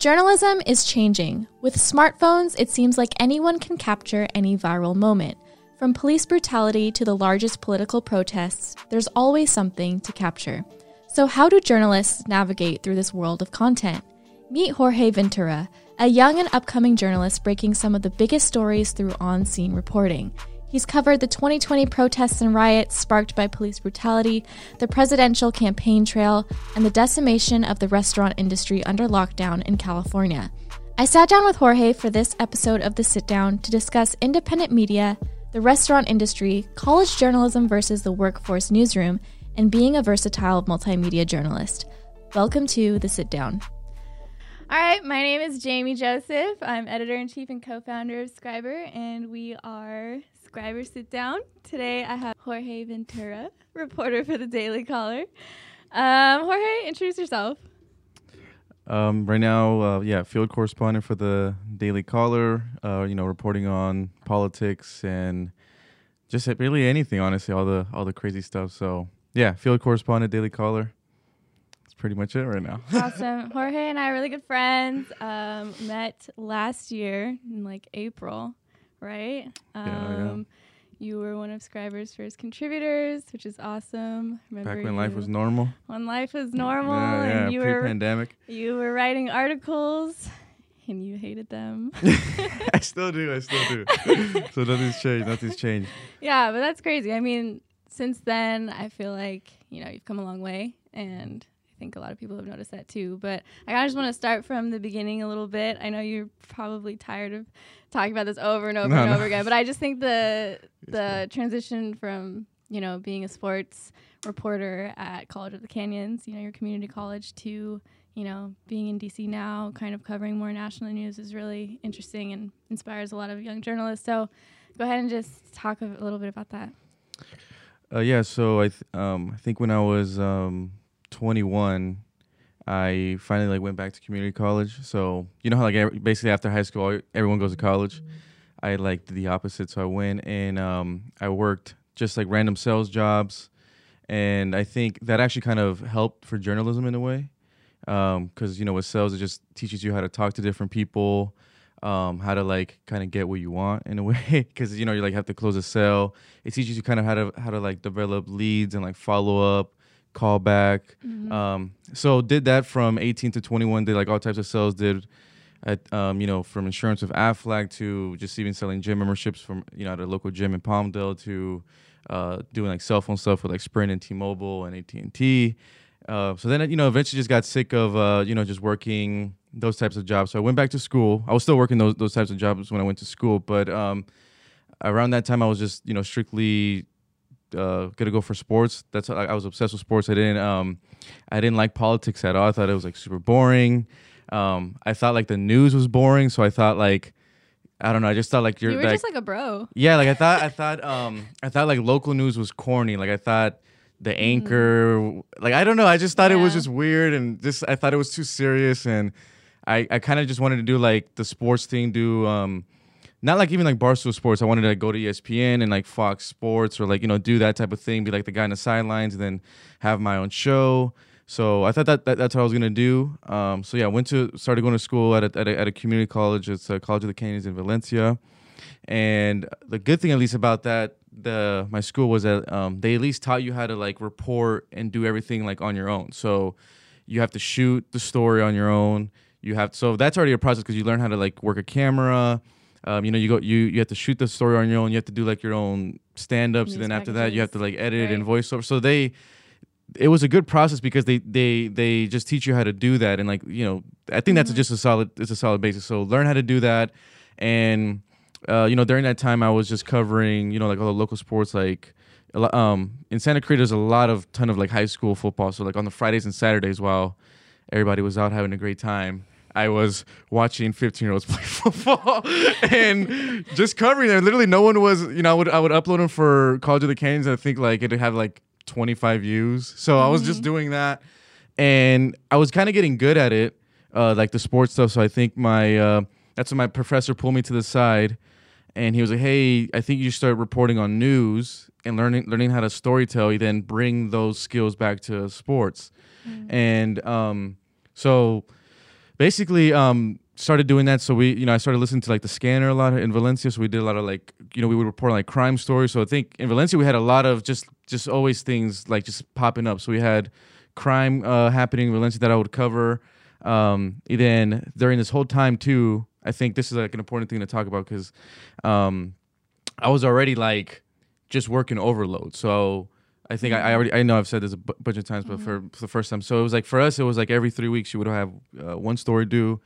Journalism is changing. With smartphones, it seems like anyone can capture any viral moment. From police brutality to the largest political protests, there's always something to capture. So, how do journalists navigate through this world of content? Meet Jorge Ventura, a young and upcoming journalist breaking some of the biggest stories through on scene reporting. He's covered the 2020 protests and riots sparked by police brutality, the presidential campaign trail, and the decimation of the restaurant industry under lockdown in California. I sat down with Jorge for this episode of The Sit Down to discuss independent media, the restaurant industry, college journalism versus the workforce newsroom, and being a versatile multimedia journalist. Welcome to The Sit Down. All right, my name is Jamie Joseph. I'm editor in chief and co founder of Scriberr, and we are Scriberr Sit Down. Today I have Jorge Ventura, reporter for the Daily Caller. Um, Jorge, introduce yourself. Um, right now, uh, yeah, field correspondent for the Daily Caller. Uh, you know, reporting on politics and just really anything. Honestly, all the all the crazy stuff. So yeah, field correspondent, Daily Caller. That's pretty much it right now. awesome. Jorge and I are really good friends. Um, met last year in like April, right? Um, yeah, yeah. Um, you were one of Scriberr's first contributors, which is awesome. Remember Back when life was normal. When life was normal, yeah, yeah, and you pre-pandemic. were you were writing articles, and you hated them. I still do. I still do. so nothing's changed. Nothing's changed. Yeah, but that's crazy. I mean, since then, I feel like you know you've come a long way, and think a lot of people have noticed that too. But I just want to start from the beginning a little bit. I know you're probably tired of talking about this over and over no, and no. over again. But I just think the the transition from you know being a sports reporter at College of the Canyons, you know your community college, to you know being in DC now, kind of covering more national news is really interesting and inspires a lot of young journalists. So go ahead and just talk a little bit about that. Uh, yeah, so I th- um, I think when I was um, 21, I finally like went back to community college. So you know how like basically after high school everyone goes to college. Mm-hmm. I like did the opposite. So I went and um, I worked just like random sales jobs, and I think that actually kind of helped for journalism in a way, because um, you know with sales it just teaches you how to talk to different people. Um, how to like kind of get what you want in a way because you know you like have to close a sale it teaches you kind of how to how to like develop leads and like follow up callback. Mm-hmm. Um, so did that from 18 to 21. Did like all types of sales. Did at um, you know from insurance with Aflac to just even selling gym memberships from you know at a local gym in Palmdale to uh, doing like cell phone stuff with like Sprint and T-Mobile and AT&T. Uh, so then you know eventually just got sick of uh, you know just working those types of jobs. So I went back to school. I was still working those those types of jobs when I went to school, but um, around that time I was just you know strictly uh, gonna go for sports. That's I, I was obsessed with sports. I didn't um, I didn't like politics at all. I thought it was like super boring. Um, I thought like the news was boring, so I thought like I don't know. I just thought like you're you were like, just like a bro. Yeah, like I thought I thought um I thought like local news was corny. Like I thought the mm-hmm. anchor mm. like I don't know. I just thought yeah. it was just weird and just I thought it was too serious and I I kind of just wanted to do like the sports thing. Do um not like even like Barstool Sports. I wanted to like, go to ESPN and like Fox Sports or like you know do that type of thing, be like the guy on the sidelines, and then have my own show. So I thought that, that that's what I was gonna do. Um, so yeah, I went to started going to school at a, at a, at a community college. It's a College of the Canyons in Valencia, and the good thing at least about that the my school was that um, they at least taught you how to like report and do everything like on your own. So you have to shoot the story on your own. You have so that's already a process because you learn how to like work a camera um, you know, you go you you have to shoot the story on your own. You have to do like your own stand ups, and then after that, you have to like edit right. and voiceover. So they, it was a good process because they they they just teach you how to do that, and like you know, I think mm-hmm. that's just a solid it's a solid basis. So learn how to do that, and uh, you know, during that time, I was just covering you know like all the local sports like. Um, in Santa Clarita, there's a lot of ton of like high school football. So like on the Fridays and Saturdays, while everybody was out having a great time, I was watching 15 year olds play football and just covering there. Literally, no one was, you know, I would, I would upload them for College of the Canyons. I think like it'd have like 25 views. So mm-hmm. I was just mm-hmm. doing that. And I was kind of getting good at it, uh, like the sports stuff. So I think my, uh, that's when my professor pulled me to the side and he was like, Hey, I think you start reporting on news and learning, learning how to storytell. You then bring those skills back to sports. Mm-hmm. And um, so, basically um, started doing that. So we, you know, I started listening to like the scanner a lot in Valencia. So we did a lot of like, you know, we would report on, like crime stories. So I think in Valencia we had a lot of just just always things like just popping up. So we had crime uh, happening in Valencia that I would cover. Um, then during this whole time too, I think this is like an important thing to talk about because um, I was already like just working overload. So I think I, I already I know I've said this a b- bunch of times, but for, for the first time, so it was like for us, it was like every three weeks you would have uh, one story due.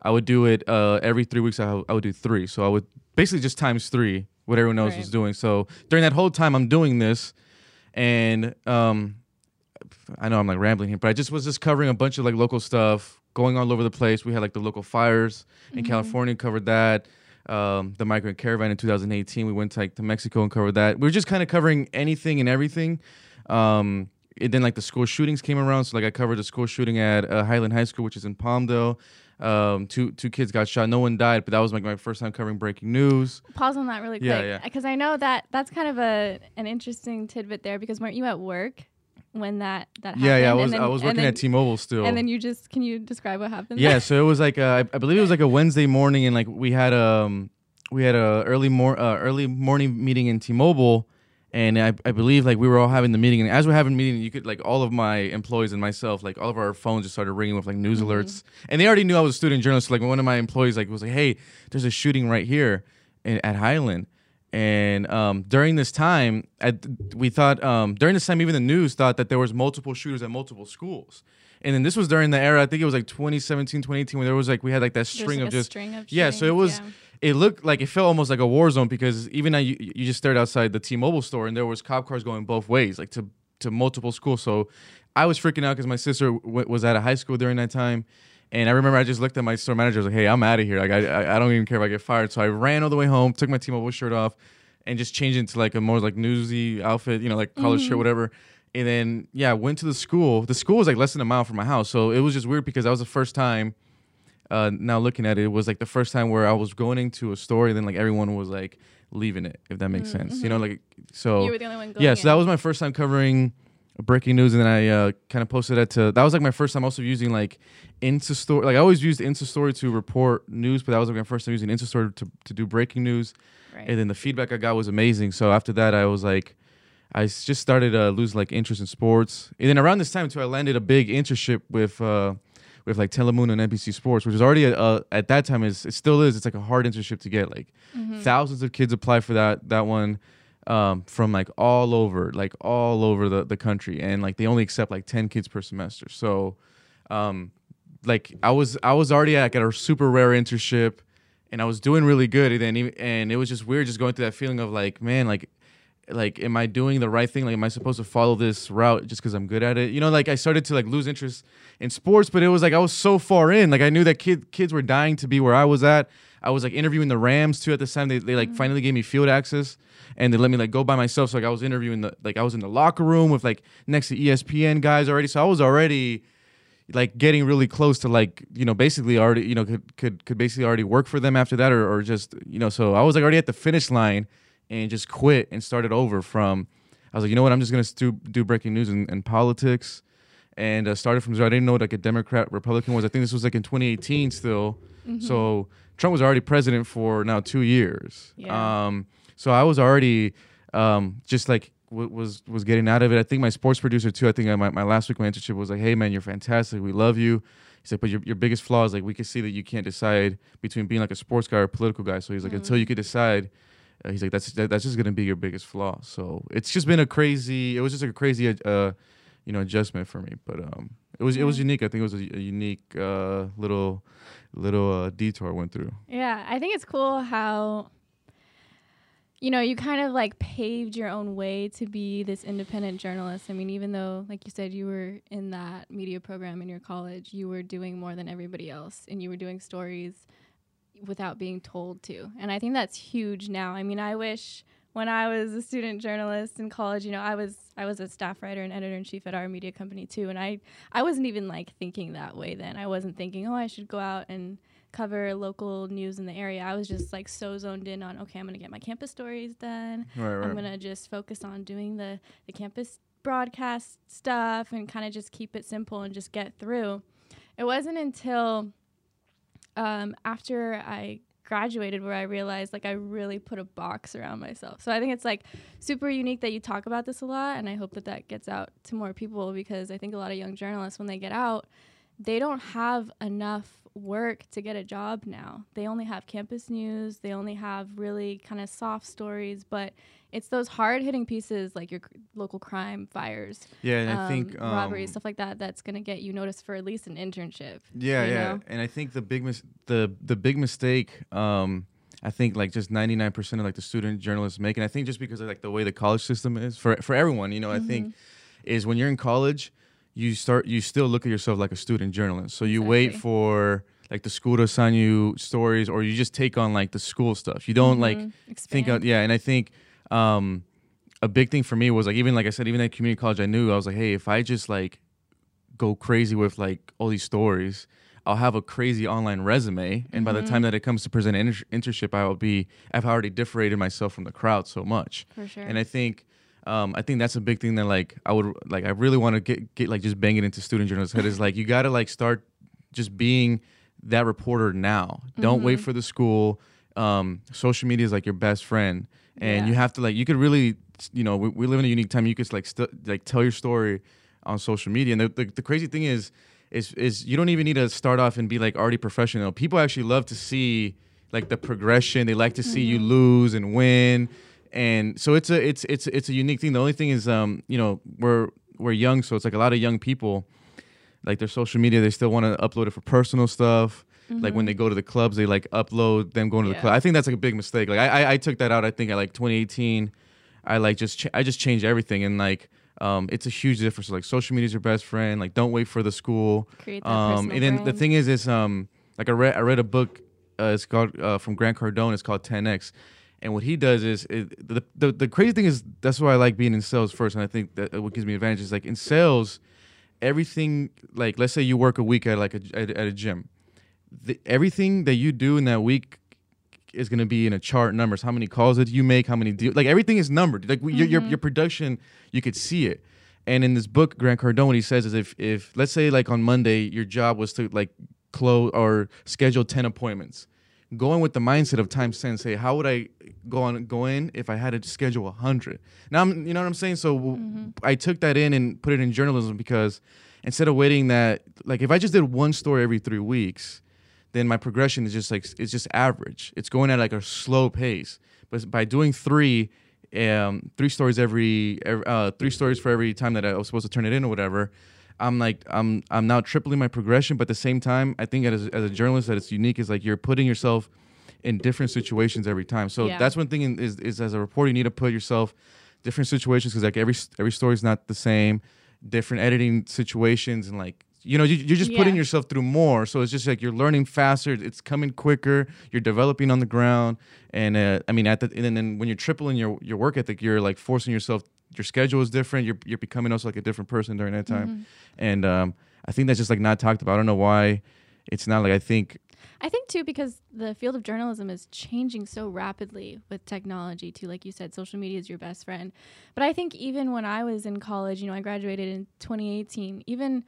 I would do it uh, every three weeks. I, I would do three, so I would basically just times three what everyone else Right. was doing. So during that whole time, I'm doing this, and um, I know I'm like rambling here, but I just was just covering a bunch of like local stuff, going all over the place. We had like the local fires in California, covered that. Um, the migrant caravan in 2018, we went to like to Mexico and covered that. We were just kind of covering anything and everything. Um, and then like the school shootings came around, so like I covered the school shooting at uh, Highland High School, which is in Palmdale. Um, two two kids got shot. No one died, but that was like my first time covering breaking news. Pause on that really quick. Yeah, yeah. Because I know that that's kind of a an interesting tidbit there. Because weren't you at work when that that happened? Yeah, yeah. I was then- I was working then- at T-Mobile still. And then you just can you describe what happened? yeah so it was like uh, I, believe it was like a wednesday morning and like we had um we had a early mor- uh, early morning meeting in t-mobile and I, I believe like we were all having the meeting and as we're having the meeting you could like all of my employees and myself like all of our phones just started ringing with like news alerts and they already knew i was a student journalist so, like one of my employees like was like hey there's a shooting right here in, at highland and um, during this time, at, we thought um, during this time, even the news thought that there was multiple shooters at multiple schools. And then this was during the era, I think it was like 2017, 2018, where there was like we had like that string like, of a just string of yeah. So it was yeah. it looked like it felt almost like a war zone because even now you you just stared outside the T-Mobile store and there was cop cars going both ways, like to to multiple schools. So I was freaking out because my sister w- was at a high school during that time. And I remember I just looked at my store manager. I was like, "Hey, I'm out of here. Like, I, I I don't even care if I get fired." So I ran all the way home, took my T-Mobile shirt off, and just changed into like a more like newsy outfit, you know, like college shirt, mm-hmm. whatever. And then yeah, went to the school. The school was like less than a mile from my house, so it was just weird because that was the first time. Uh, now looking at it, it was like the first time where I was going into a store, and then like everyone was like leaving it, if that makes mm, sense. You mm-hmm. know, like so. You were the only one going. Yeah, so that was my first time covering breaking news, and then I uh, kind of posted that to. That was like my first time also using like Insta Story. Like I always used Insta Story to report news, but that was like my first time using Insta Story to to do breaking news. Right. And then the feedback I got was amazing. So after that, I was like, I just started uh, losing like interest in sports. And then around this time too, I landed a big internship with. Uh, with like Telemundo and NBC Sports, which is already a, uh, at that time is it still is. It's like a hard internship to get. Like thousands of kids apply for that that one um, from like all over, like all over the, the country, and like they only accept like ten kids per semester. So, um, like I was I was already at, like, at a super rare internship, and I was doing really good. And then and it was just weird, just going through that feeling of like, man, like like am i doing the right thing like am i supposed to follow this route just because i'm good at it you know like i started to like lose interest in sports but it was like i was so far in like i knew that kid kids were dying to be where i was at i was like interviewing the rams too at the time. They, they like finally gave me field access and they let me like go by myself. So like i was interviewing the like i was in the locker room with like next to espn guys already. So i was already like getting really close to like you know basically already you know could could could basically already work for them after that or, or just you know so I was like already at the finish line and just quit and started over from I was like you know what? I'm just gonna stu- do breaking news and, and politics and uh, started from zero. I didn't know what like a Democrat Republican was. I think this was like in 2018 still. So Trump was already president for now two years Yeah. um so I was already um just like w- was was getting out of it. I think my sports producer too. I think I, my, my last week my internship was like, "Hey man, you're fantastic. We love you." He said, "But your, your biggest flaw is like we can see that you can't decide between being like a sports guy or a political guy." So he's like, "Until you could decide." Uh, he's like, "That's that, that's just gonna be your biggest flaw." So it's just been a crazy. It was just like a crazy, uh, you know, adjustment for me. But um, it was it was unique. I think it was a, a unique uh, little little uh, detour I went through. Yeah, I think it's cool how you know, you kind of like paved your own way to be this independent journalist. I mean, even though like you said you were in that media program in your college, you were doing more than everybody else and you were doing stories without being told to. And I think that's huge now. I mean, I wish when I was a student journalist in college, you know, I was I was a staff writer and editor in chief at our media company too, and I I wasn't even like thinking that way then. I wasn't thinking, "Oh, I should go out and cover local news in the area." I was just like so zoned in on, "Okay, I'm going to get my campus stories done. Right, right. I'm going to just focus on doing the the campus broadcast stuff and kind of just keep it simple and just get through." It wasn't until um, after I graduated where I realized like I really put a box around myself. So I think it's like super unique that you talk about this a lot and I hope that that gets out to more people because I think a lot of young journalists when they get out they don't have enough work to get a job now. They only have campus news, they only have really kind of soft stories, but it's those hard hitting pieces like your c- local crime, fires, Yeah, and I um, think um, robberies, stuff like that. That's gonna get you noticed for at least an internship. Yeah, yeah, know? and I think the big mis- the the big mistake, um, I think like just ninety nine percent of like the student journalists make, and I think just because of like the way the college system is for for everyone, you know, I think Mm-hmm. is when you're in college, you start you still look at yourself like a student journalist. So you wait for like the school to assign you stories, or you just take on like the school stuff. You don't like Mhm. think out yeah and i think um a big thing for me was like even like i said even at community college i knew i was like hey if i just like go crazy with like all these stories i'll have a crazy online resume and by the Mm-hmm. time that it comes to present an inter- internship i will be i've already differentiated myself from the crowd so much For sure. and i think um, I think that's a big thing that like I would like I really want to get get like just bang it into student journalists' head is like you got to like start just being that reporter now. Don't wait Mm-hmm. for the school. Um, social media is like your best friend, and Yeah. you have to like you could really you know we, we live in a unique time. You could like st- like tell your story on social media, and the, the the crazy thing is is is you don't even need to start off and be like already professional. People actually love to see like the progression. They like to see you lose and win, and so it's a it's it's it's a unique thing. The only thing is um you know we're we're young, so it's like a lot of young people like their social media they still want to upload it for personal stuff like when they go to the clubs they like upload them going to the club i think that's like a big mistake like i i, I took that out i think at like 2018 i like just ch- i just changed everything and like um, it's a huge difference. Like social media is your best friend. Like don't wait for the school. Create that Um, and then the thing is, is um, like I read I read a book. Uh, it's called uh, from Grant Cardone. It's called 10x. And what he does is the, the the crazy thing is that's why I like being in sales first, and I think that uh, what gives me advantage is like in sales, everything like let's say you work a week at like a at, at a gym, the, everything that you do in that week is going to be in a chart numbers. How many calls did you make? How many deals? Like everything is numbered. Like your, your mm-hmm. your production, you could see it. And in this book, Grant Cardone, what he says is if if let's say like on Monday your job was to like close or schedule ten appointments, go in with the mindset of time ten. Say how would I go on go in if I had to schedule a hundred? Now I'm you know what I'm saying. So I took that in and put it in journalism because instead of waiting that like if I just did one story every three weeks then my progression is just like it's just average. It's going at like a slow pace. But by doing three, um, three stories every, every uh, three stories for every time that I was supposed to turn it in or whatever, I'm like I'm I'm now tripling my progression. But at the same time, I think as, as a journalist that it's unique is like you're putting yourself in different situations every time. So Yeah. that's one thing is is as a reporter you need to put yourself different situations because like every every story is not the same, different editing situations and like you know you, you're just putting yourself through more. So it's just like you're learning faster. It's coming quicker. You're developing on the ground, and uh, I mean at the and then when you're tripling your your work ethic, you're like forcing yourself. Your schedule is different. You're you're becoming also like a different person during that time, Mm-hmm. and um, I think that's just like not talked about. I don't know why it's not like I think I think too because the field of journalism is changing so rapidly with technology too. Like you said, social media is your best friend. But I think even when I was in college, you know, I graduated in 2018. Even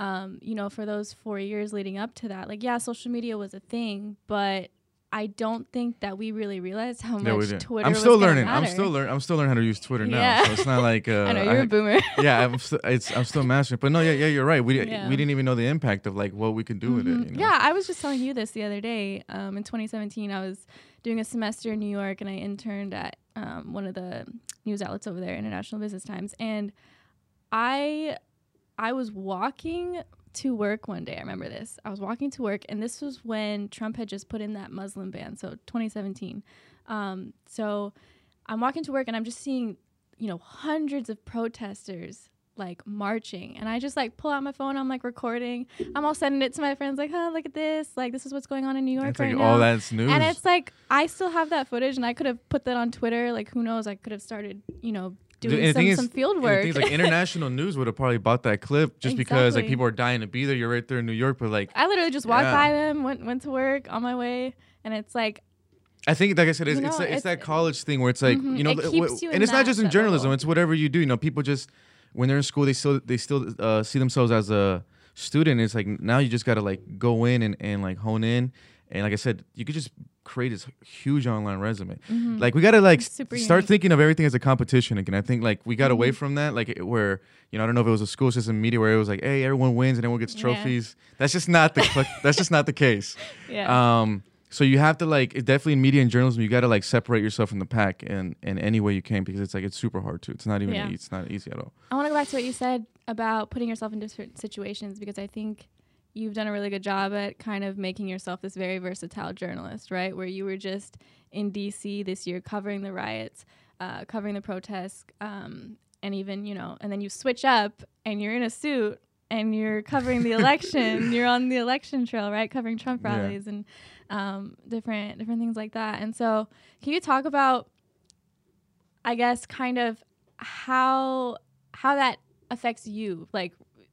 um, you know, for those four years leading up to that, like yeah, social media was a thing, but I don't think that we really realized how we much. Twitter. I'm still learning. I'm still learning. I'm still learning how to use Twitter now. Yeah. So it's not like uh, I know you're I- a boomer. yeah, I'm I'm still mastering. But no, yeah, yeah, you're right. We Yeah. we didn't even know the impact of like what we could do with it. Mhm. You know? Yeah, I was just telling you this the other day. Um, in 2017, I was doing a semester in New York, and I interned at um, one of the news outlets over there, International Business Times, and I I was walking to work one day. I remember this. I was walking to work, and this was when Trump had just put in that Muslim ban, so 2017. Um, so I'm walking to work, and I'm just seeing, you know, hundreds of protesters like marching, and I just like pull out my phone. I'm like recording. I'm all sending it to my friends, like, "Huh, look at this! Like, this is what's going on in New York It's right like now." all that's news. And it's like I still have that footage, and I could have put that on Twitter. Like, who knows? I could have started, you know, doing some, is- some field work. things like international news would have probably bought that clip just because like people are dying to be there. You're right there in New York, but like I literally just walked Yeah. by them, went went to work on my way, and it's like I think, like I said, it's, You it's, that- it's it's- that college thing where it's like Mhm, you know, it you and it's not just in journalism. level. It's whatever you do. You know, people just when they're in school, they still they still uh, see themselves as a student, it's like now you just gotta like go in and, and like hone in. And like I said, you could just create this huge online resume. Mm-hmm. Like we gotta like start unique. thinking of everything as a competition again. I think like we got mm-hmm. away from that, like where you know I don't know if it was a school system media where it was like, hey, everyone wins and everyone gets trophies. Yeah. That's just not the that's just not the case. Yeah. Um. So you have to like definitely in media and journalism, you got to like separate yourself from the pack in in any way you can because it's like it's super hard to. It's not even yeah. it's not easy at all. I want to go back to what you said about putting yourself in different situations because I think you've done a really good job at kind of making yourself this very versatile journalist, right? Where you were just in DC this year covering the riots, uh, covering the protests, um, and even, you know, and then you switch up and you're in a suit and you're covering the election. you're on the election trail, right? Covering Trump rallies yeah. and um, different different things like that. And so, can you talk about, I guess, kind of how how that affects you? Like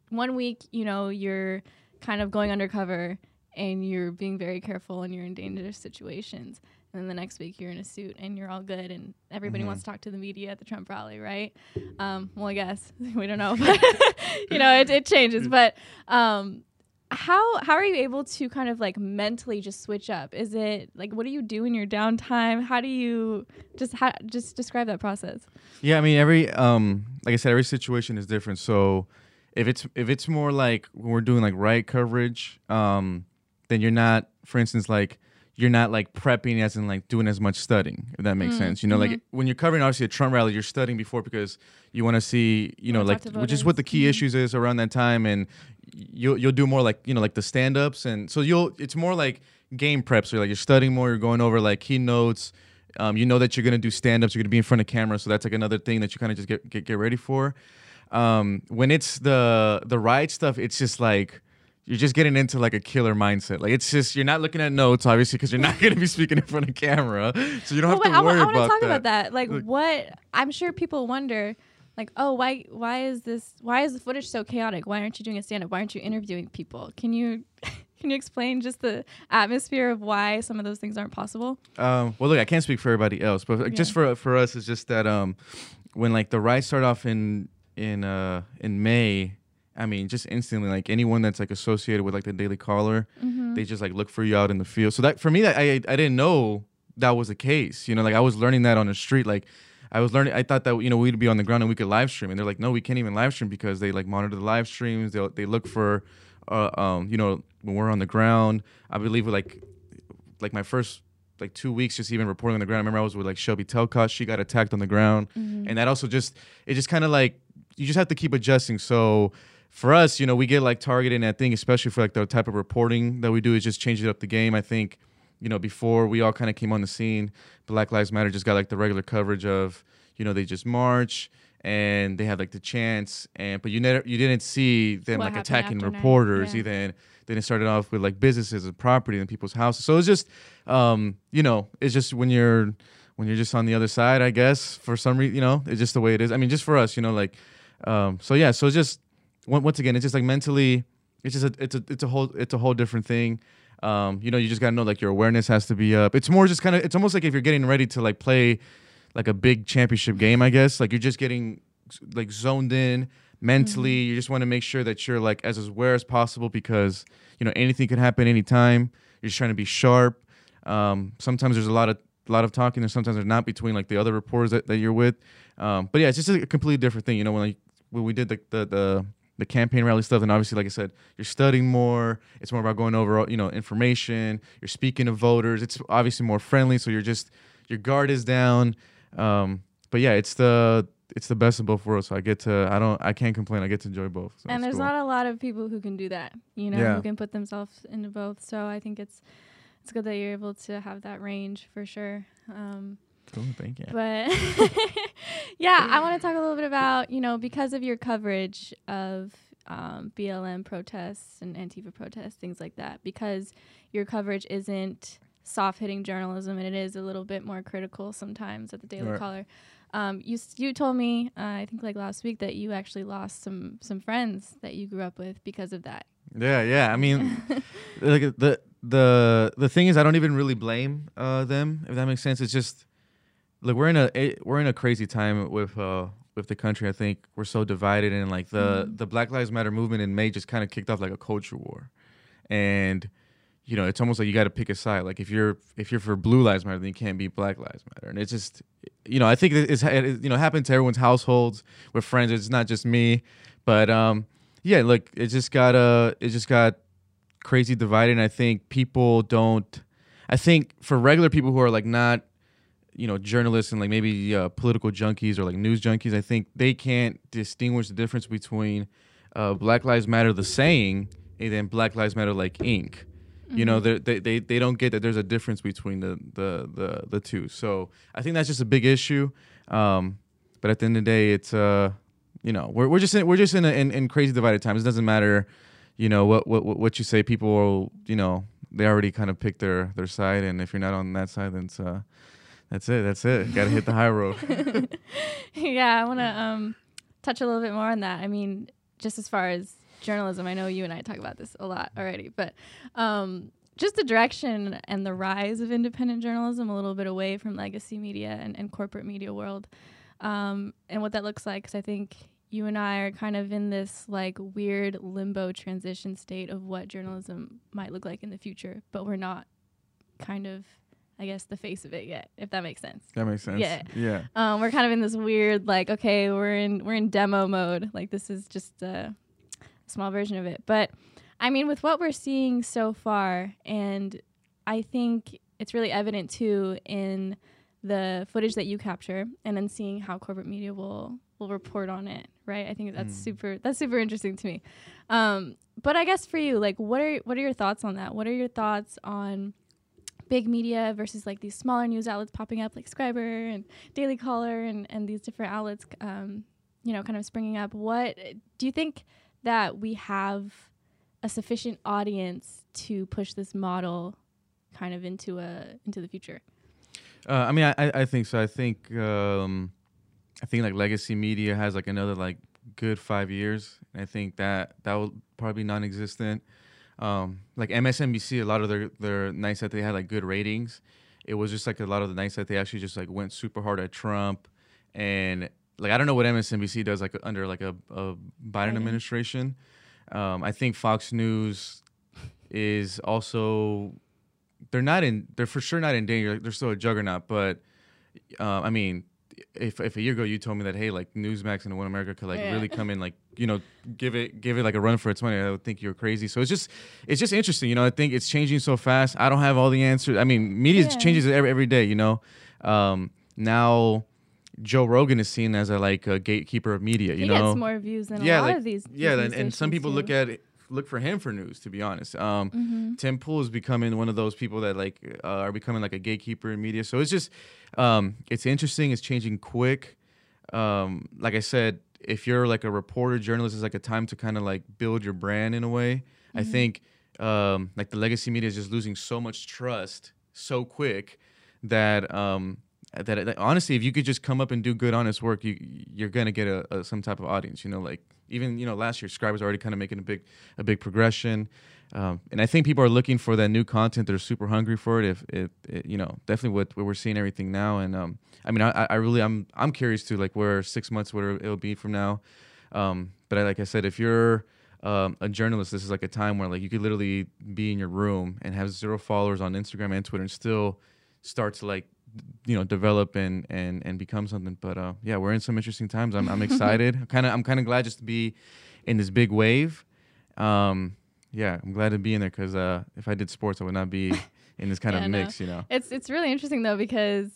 one week, you know, you're kind of going undercover and you're being very careful and you're in dangerous situations. And then the next week you're in a suit and you're all good and everybody mm-hmm. wants to talk to the media at the Trump rally, right? Um, well, I guess we don't know, but you know, it, it changes. But um, how how are you able to kind of like mentally just switch up? Is it like what do you do in your downtime? How do you just just describe that process? Yeah, I mean, every um, like I said, every situation is different. So if it's if it's more like we're doing like right coverage, um, then you're not, for instance, like you're not like prepping as in like doing as much studying, if that makes mm sense. You know, mm-hmm. like when you're covering obviously a Trump rally, you're studying before because you want to see, you know, like which is what the key mm-hmm. issues is around that time, and you'll you'll do more like you know like the stand ups, and so you'll it's more like game prep. So you're like you're studying more, you're going over like keynotes. Um, you know that you're gonna do stand ups, you're gonna be in front of camera, so that's like another thing that you kind of just get, get get ready for. Um, when it's the the ride stuff, it's just like you're just getting into like a killer mindset. Like it's just you're not looking at notes, obviously, because you're not going to be speaking in front of camera, so you don't well, have to worry I, I about that. I want to talk about that. Like, like what I'm sure people wonder, like, oh, why why is this? Why is the footage so chaotic? Why aren't you doing a stand up? Why aren't you interviewing people? Can you can you explain just the atmosphere of why some of those things aren't possible? Um, well, look, I can't speak for everybody else, but like, yeah. just for for us, it's just that um, when like the rides start off in in uh in May, I mean, just instantly, like anyone that's like associated with like the Daily Caller, mm-hmm. they just like look for you out in the field. So that for me, that I I didn't know that was the case. You know, like I was learning that on the street. Like I was learning. I thought that you know we'd be on the ground and we could live stream, and they're like, no, we can't even live stream because they like monitor the live streams. They they look for, uh, um, you know, when we're on the ground. I believe like, like my first like two weeks just even reporting on the ground. I remember I was with like Shelby Talcott. She got attacked on the ground, mm-hmm. and that also just it just kind of like you just have to keep adjusting. So for us, you know, we get like targeted, and I think especially for like the type of reporting that we do is just changing up the game. I think, you know, before we all kind of came on the scene, Black Lives Matter just got like the regular coverage of, you know, they just march and they had like the chance, and but you never you didn't see them what like attacking reporters yeah. either. then it started off with like businesses and property and people's houses. So it's just, um, you know, it's just when you're when you're just on the other side, I guess for some reason, you know, it's just the way it is. I mean, just for us, you know, like um, so yeah, so just once again, it's just like mentally, it's just a, it's a it's a whole it's a whole different thing. Um, you know, you just gotta know like your awareness has to be up. It's more just kind of it's almost like if you're getting ready to like play like a big championship game, I guess. Like you're just getting like zoned in mentally. Mm-hmm. You just want to make sure that you're like as aware as possible because you know anything can happen anytime. You're just trying to be sharp. Um, sometimes there's a lot of a lot of talking, and sometimes there's not between like the other reporters that, that you're with. Um, but yeah, it's just a completely different thing. You know, when like when we did the the, the the campaign rally stuff, and obviously, like I said, you're studying more. It's more about going over, you know, information. You're speaking to voters. It's obviously more friendly, so you're just your guard is down. Um, but yeah, it's the it's the best of both worlds. So I get to I don't I can't complain. I get to enjoy both. So and there's cool. not a lot of people who can do that. You know, yeah. who can put themselves into both. So I think it's it's good that you're able to have that range for sure. Um, Cool, thank you. But yeah, I want to talk a little bit about, you know, because of your coverage of um, BLM protests and Antifa protests, things like that, because your coverage isn't soft hitting journalism and it is a little bit more critical sometimes at the Daily right. Caller. Um, you you told me uh, I think like last week that you actually lost some some friends that you grew up with because of that. Yeah, yeah. I mean, like the the the thing is, I don't even really blame uh, them if that makes sense. It's just look, we're in a we're in a crazy time with uh, with the country. I think we're so divided, and like the Mm-hmm. the Black Lives Matter movement in May just kind of kicked off like a culture war, and you know it's almost like you got to pick a side. Like if you're if you're for Blue Lives Matter, then you can't be Black Lives Matter, and it's just you know I think it's it, you know happened to everyone's households with friends. It's not just me, but um yeah, look, it just got uh it just got crazy divided. And I think people don't. I think for regular people who are like not you know journalists and like maybe uh, political junkies or like news junkies i think they can't distinguish the difference between uh, black lives matter the saying and then black lives matter like Inc you know they're- they, they they don't get that there's a difference between the the the, the two. So i think that's just a big issue um, but at the end of the day it's uh you know we're, we're just in, we're just in, a, in in crazy divided times. It doesn't matter you know what what what you say. People will you know they already kind of pick their their side and if you're not on that side then it's uh that's it. That's it. Got to hit the high road. yeah, I want to um, touch a little bit more on that. I mean, just as far as journalism, I know you and I talk about this a lot already, but um, just the direction and the rise of independent journalism, a little bit away from legacy media and, and corporate media world, um, and what that looks like. Because I think you and I are kind of in this like weird limbo transition state of what journalism might look like in the future, but we're not kind of, I guess, the face of it yet, if that makes sense. That makes sense. Yeah. Yeah. Um, we're kind of in this weird like, okay, we're in we're in demo mode. Like this is just a small version of it. But I mean, with what we're seeing so far, and I think it's really evident too in the footage that you capture, and then seeing how corporate media will will report on it. Right? I think that's Mm. super that's super interesting to me. Um, but I guess for you, like, what are what are your thoughts on that? What are your thoughts on big media versus like these smaller news outlets popping up like Scriberr and Daily Caller and, and these different outlets, um, you know, kind of springing up. What do you think that we have a sufficient audience to push this model kind of into a into the future? Uh, I mean, I, I think so. I think um, I think like legacy media has like another like good five years. And I think that that will probably non-existent. Um, like MSNBC, a lot of their their nights that they had like good ratings. It was just like a lot of the nights that they actually just like went super hard at Trump, and like I don't know what MSNBC does like under like a, a Biden administration. Um, I think Fox News is also they're not in they're for sure not in danger. They're still a juggernaut, but uh, I mean, if if a year ago you told me that hey, like Newsmax and One America could like Yeah. really come in, like you know, give it give it like a run for its money, I would think you're crazy. So it's just it's just interesting, you know. I think it's changing so fast. I don't have all the answers. I mean, media Yeah. changes every every day, you know. Um, now. Joe Rogan is seen as a like a gatekeeper of media, you he know. gets more views than Yeah, a lot like- of these. yeah, and, and some people do. look at it, look for him for news. To be honest, um, Mhm. Tim Pool is becoming one of those people that like uh, are becoming like a gatekeeper in media. So it's just um, it's interesting. It's changing quick. Um, like I said, if you're like a reporter, journalist, is like a time to kind of like build your brand in a way. I Mhm. think um, like the legacy media is just losing so much trust so quick that um, that, that honestly, if you could just come up and do good, honest work, you you're gonna get a, a some type of audience. You know, like even you know last year, Scribe was already kind of making a big a big progression. Um, and I think people are looking for that new content. They're super hungry for it. If it, it you know, definitely what, what we're seeing everything now. And um, I mean, I, I really, I'm, I'm curious to like where six months, where it'll be from now. Um, but I, like I said, if you're um, a journalist, this is like a time where like you could literally be in your room and have zero followers on Instagram and Twitter and still start to like, you know, develop and and and become something. But uh, yeah, we're in some interesting times. I'm, I'm excited. kind of, I'm kind of glad just to be in this big wave. Um, yeah, I'm glad to be in there because uh, if I did sports, I would not be in this kind Yeah, of no. mix. You know. It's it's really interesting though because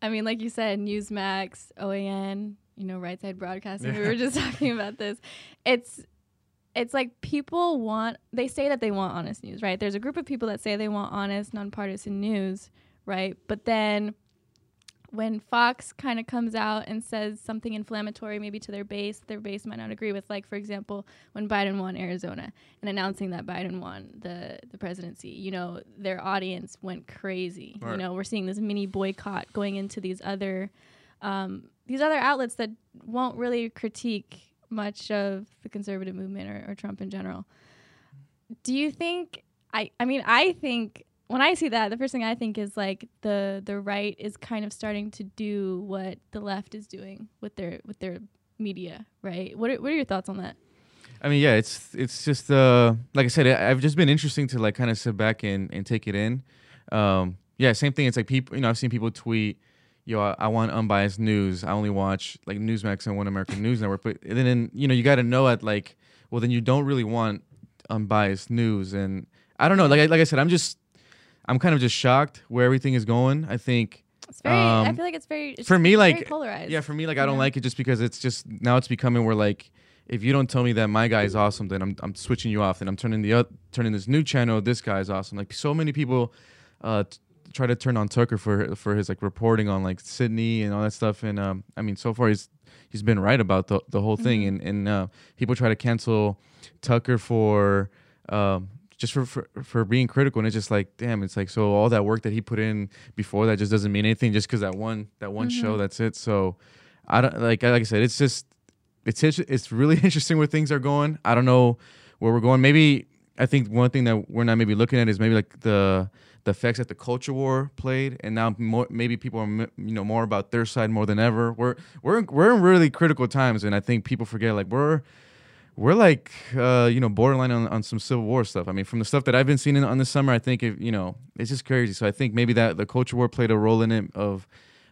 I mean, like you said, Newsmax, OAN, you know, Right Side Broadcasting. We were just talking about this. It's it's like people want they say that they want honest news, right? There's a group of people that say they want honest, nonpartisan news, right? But then when Fox kind of comes out and says something inflammatory, maybe to their base, their base might not agree with. Like, for example, when Biden won Arizona and announcing that Biden won the, the presidency, you know, their audience went crazy. You know, we're seeing this mini boycott going into these other um, these other outlets that won't really critique much of the conservative movement or, or Trump in general. Do you think? I I mean, I think when I see that, the first thing I think is like the the right is kind of starting to do what the left is doing with their with their media, right? What are, what are your thoughts on that? I mean, yeah, it's it's just uh like I said, I've just been interesting to like kind of sit back and, and take it in. Um, yeah, same thing. It's like people, you know, I've seen people tweet, "Yo, I, I want unbiased news. I only watch like Newsmax and One American News Network." But then, then you know, you got to know at like, well, then you don't really want unbiased news. And I don't know. Like I, like I said, I'm just I'm kind of just shocked where everything is going. I think It's very. I Um, feel like it's very. It's for me, very like polarized. yeah, for me, like I don't Yeah. like it just because it's just now it's becoming where like if you don't tell me that my guy is awesome, then I'm I'm switching you off, and I'm turning the oth- turning this new channel. This guy is awesome. Like so many people uh, t- try to turn on Tucker for for his like reporting on like Sidney and all that stuff. And um, I mean, so far he's he's been right about the the whole thing. And and uh, people try to cancel Tucker for. Um, just for, for for being critical. And it's just like damn it's like so all that work that he put in before that just doesn't mean anything just because that one that one show mm-hmm. that's it. So i don't like like i said it's just it's it's it's really interesting where things are going. I don't know where we're going. Maybe i think one thing that we're not maybe looking at is maybe like the the effects that the culture war played. And now more, maybe people are you know more about their side more than ever. We're we're we're in really critical times. And i think people forget like we're we're like uh, you know borderline on, on some civil war stuff. I mean from the stuff that i've been seeing in, on this summer i think it, you know it's just crazy. So i think maybe that the culture war played a role in it of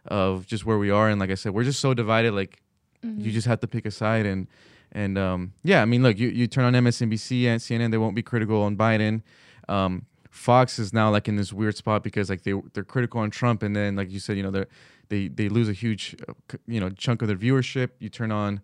of just where we are. And like i said we're just so divided like you just have to pick a side. And and um, yeah i mean look you, you turn on msnbc and cnn they won't be critical on biden. Um, fox is now like in this weird spot because like they they're critical on trump. And then like you said you know they they they lose a huge uh, you know chunk of their viewership. You turn on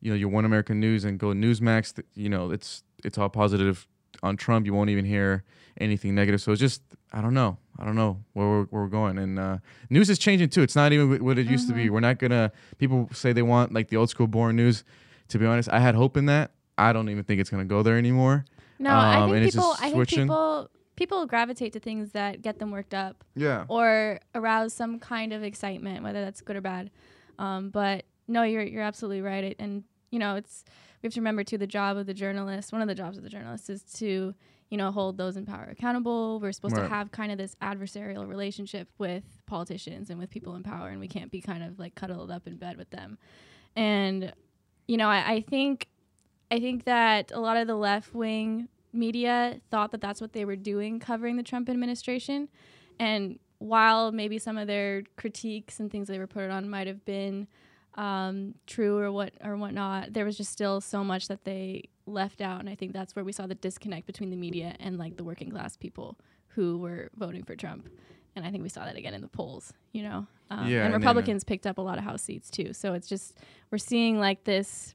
you know your one american news and go newsmax you know it's it's all positive on trump. You won't even hear anything negative. So it's just i don't know. I don't know where we're, where we're going. And uh, news is changing too. It's not even what it used to be. We're not gonna people say they want like the old school boring news. To be honest i had hope in that. I don't even think it's gonna go there anymore. No, I Um, think and it's people. just I think people. People gravitate to things that get them worked up yeah. or arouse some kind of excitement, whether that's good or bad. Um, but no, you're you're absolutely right. It, and you know, it's we have to remember too. The job of the journalist, one of the jobs of the journalist, is to you know hold those in power accountable. We're supposed Right. to have kind of this adversarial relationship with politicians and with people in power, and we can't be kind of like cuddled up in bed with them. And you know, I, I think I think that a lot of the left wing media thought that that's what they were doing covering the Trump administration. And while maybe some of their critiques and things they reported on might have been um, true or what or whatnot, there was just still so much that they left out. And I think that's where we saw the disconnect between the media and like the working class people who were voting for Trump. And I think we saw that again in the polls, you know. Um, Yeah, and uh, Republicans picked up a lot of House seats too. So it's just we're seeing like this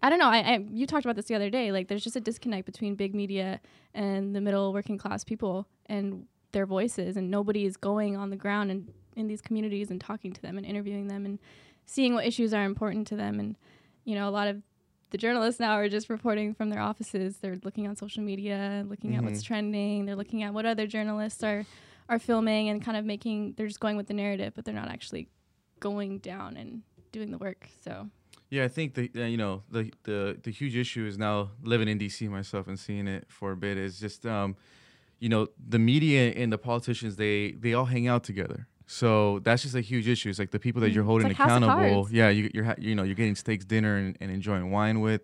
I don't know. I, I you talked about this the other day. Like, there's just a disconnect between big media and the middle working class people and their voices, and nobody is going on the ground and in these communities and talking to them and interviewing them and seeing what issues are important to them. And you know, a lot of the journalists now are just reporting from their offices. They're looking on social media, looking at what's trending. They're looking at what other journalists are are filming and kind of making. They're just going with the narrative, but they're not actually going down and doing the work. So. Yeah, I think the uh, you know the the the huge issue is now living in DC myself and seeing it for a bit is just um, you know the media and the politicians they they all hang out together. So that's just a huge issue. It's like the people that you're Mm. holding like accountable. Yeah, you, you're you know you're getting steaks dinner and, and enjoying wine with.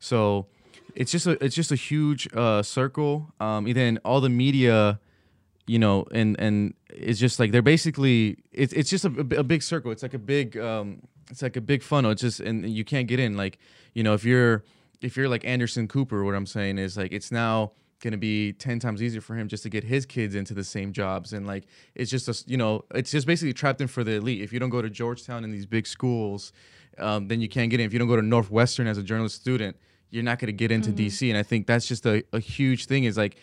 So it's just a it's just a huge uh, circle. Um, and then all the media you know, and and it's just like they're basically it's it's just a, a big circle. It's like a big um it's like a big funnel. It's just and you can't get in. Like you know, if you're if you're like Anderson Cooper, what I'm saying is like it's now gonna be ten times easier for him just to get his kids into the same jobs and like it's just a you know it's just basically trapped in for the elite. If you don't go to Georgetown and these big schools, um, then you can't get in. If you don't go to Northwestern as a journalist student, you're not gonna get into DC. And I think that's just a, a huge thing. Is like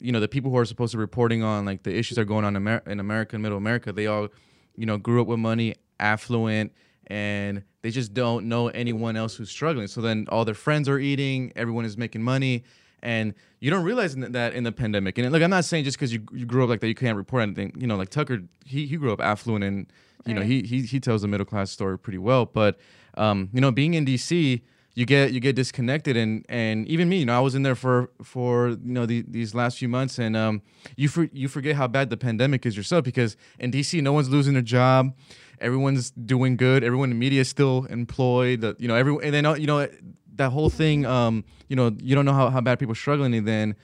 you know the people who are supposed to be reporting on like the issues that are going on in, Amer- in America and Middle America, they all, you know, grew up with money, affluent, and they just don't know anyone else who's struggling. So then all their friends are eating, everyone is making money, and you don't realize that in the pandemic. And look, I'm not saying just because you, you grew up like that you can't report anything. You know, like Tucker, he he grew up affluent, and you know he he he tells the middle class story pretty well. But um, you know, being in DC, you get you get disconnected and and even me you know i was in there for for you know the, these last few months and um you for, you forget how bad the pandemic is yourself because in dc no one's losing their job everyone's doing good everyone in the media is still employed the, you know everyone and then you know that whole thing um you know you don't know how, how bad people are struggling and then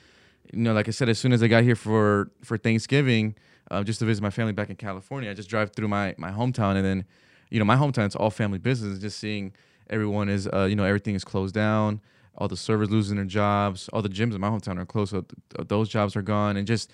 you know like i said as soon as i got here for for thanksgiving uh, just to visit my family back in california i just drive through my my hometown and then you know my hometown it's all family business just seeing everyone is uh, you know everything is closed down all the servers losing their jobs all the gyms in my hometown are closed so th- those jobs are gone and just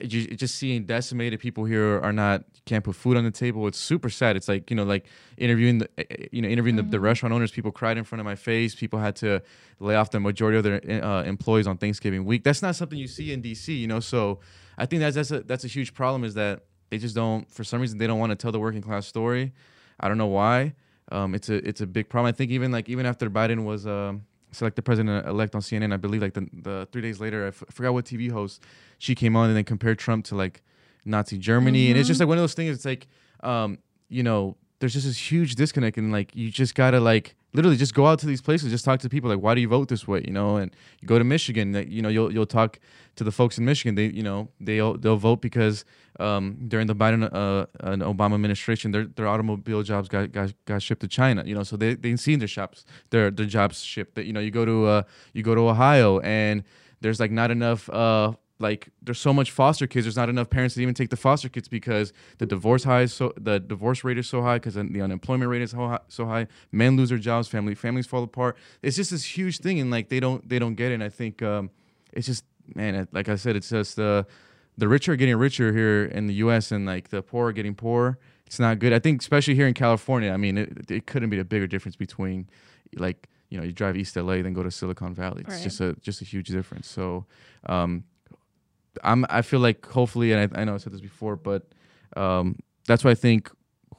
just seeing decimated people here are not can't put food on the table it's super sad it's like you know like interviewing the eh, eh, you know interviewing mm-hmm. the, the, mm-hmm. restaurant owners people cried in front of my face people had to lay off the majority of their eh, uh, employees on thanksgiving week that's not something you see in dc you know so i think that's that's a that's a huge problem is that they just don't for some reason they don't want to tell the working class story i don't know why um, it's a it's a big problem. I think even like even after Biden was uh, the president elect on CNN, I believe like the, the three days later, I, f- I forgot what TV host she came on and then compared Trump to like Nazi Germany, mm-hmm. and it's just mm-hmm. like one of those things. It's like um, you know, there's just this huge disconnect, and like you just gotta like literally just go out to these places, just talk to people. Like, why do you vote this way? You know, and you go to Michigan. That you know, you'll you'll talk to the folks in Michigan. They you know they'll they'll vote because um, during the Biden uh, and Obama administration, their their automobile jobs got, got got shipped to China. You know, so they they seen their shops their their jobs shipped. That you know, you go to uh, you go to Ohio and there's like not enough uh, like there's so much foster kids there's not enough parents to even take the foster kids because the divorce high is so the divorce rate is so high because the unemployment rate is so high, so high. Men lose their jobs family families fall apart. It's just this huge thing and like they don't they don't get it. And i think um, it's just man like i said it's just uh, the rich are getting richer here in the us and like the poor are getting poorer. It's not good. I think especially here in california i mean it, it couldn't be a bigger difference between like you know you drive east la then go to silicon valley. It's right. just a just a huge difference. So um, I'm I feel like hopefully, and I, I know I said this before, but um, that's why I think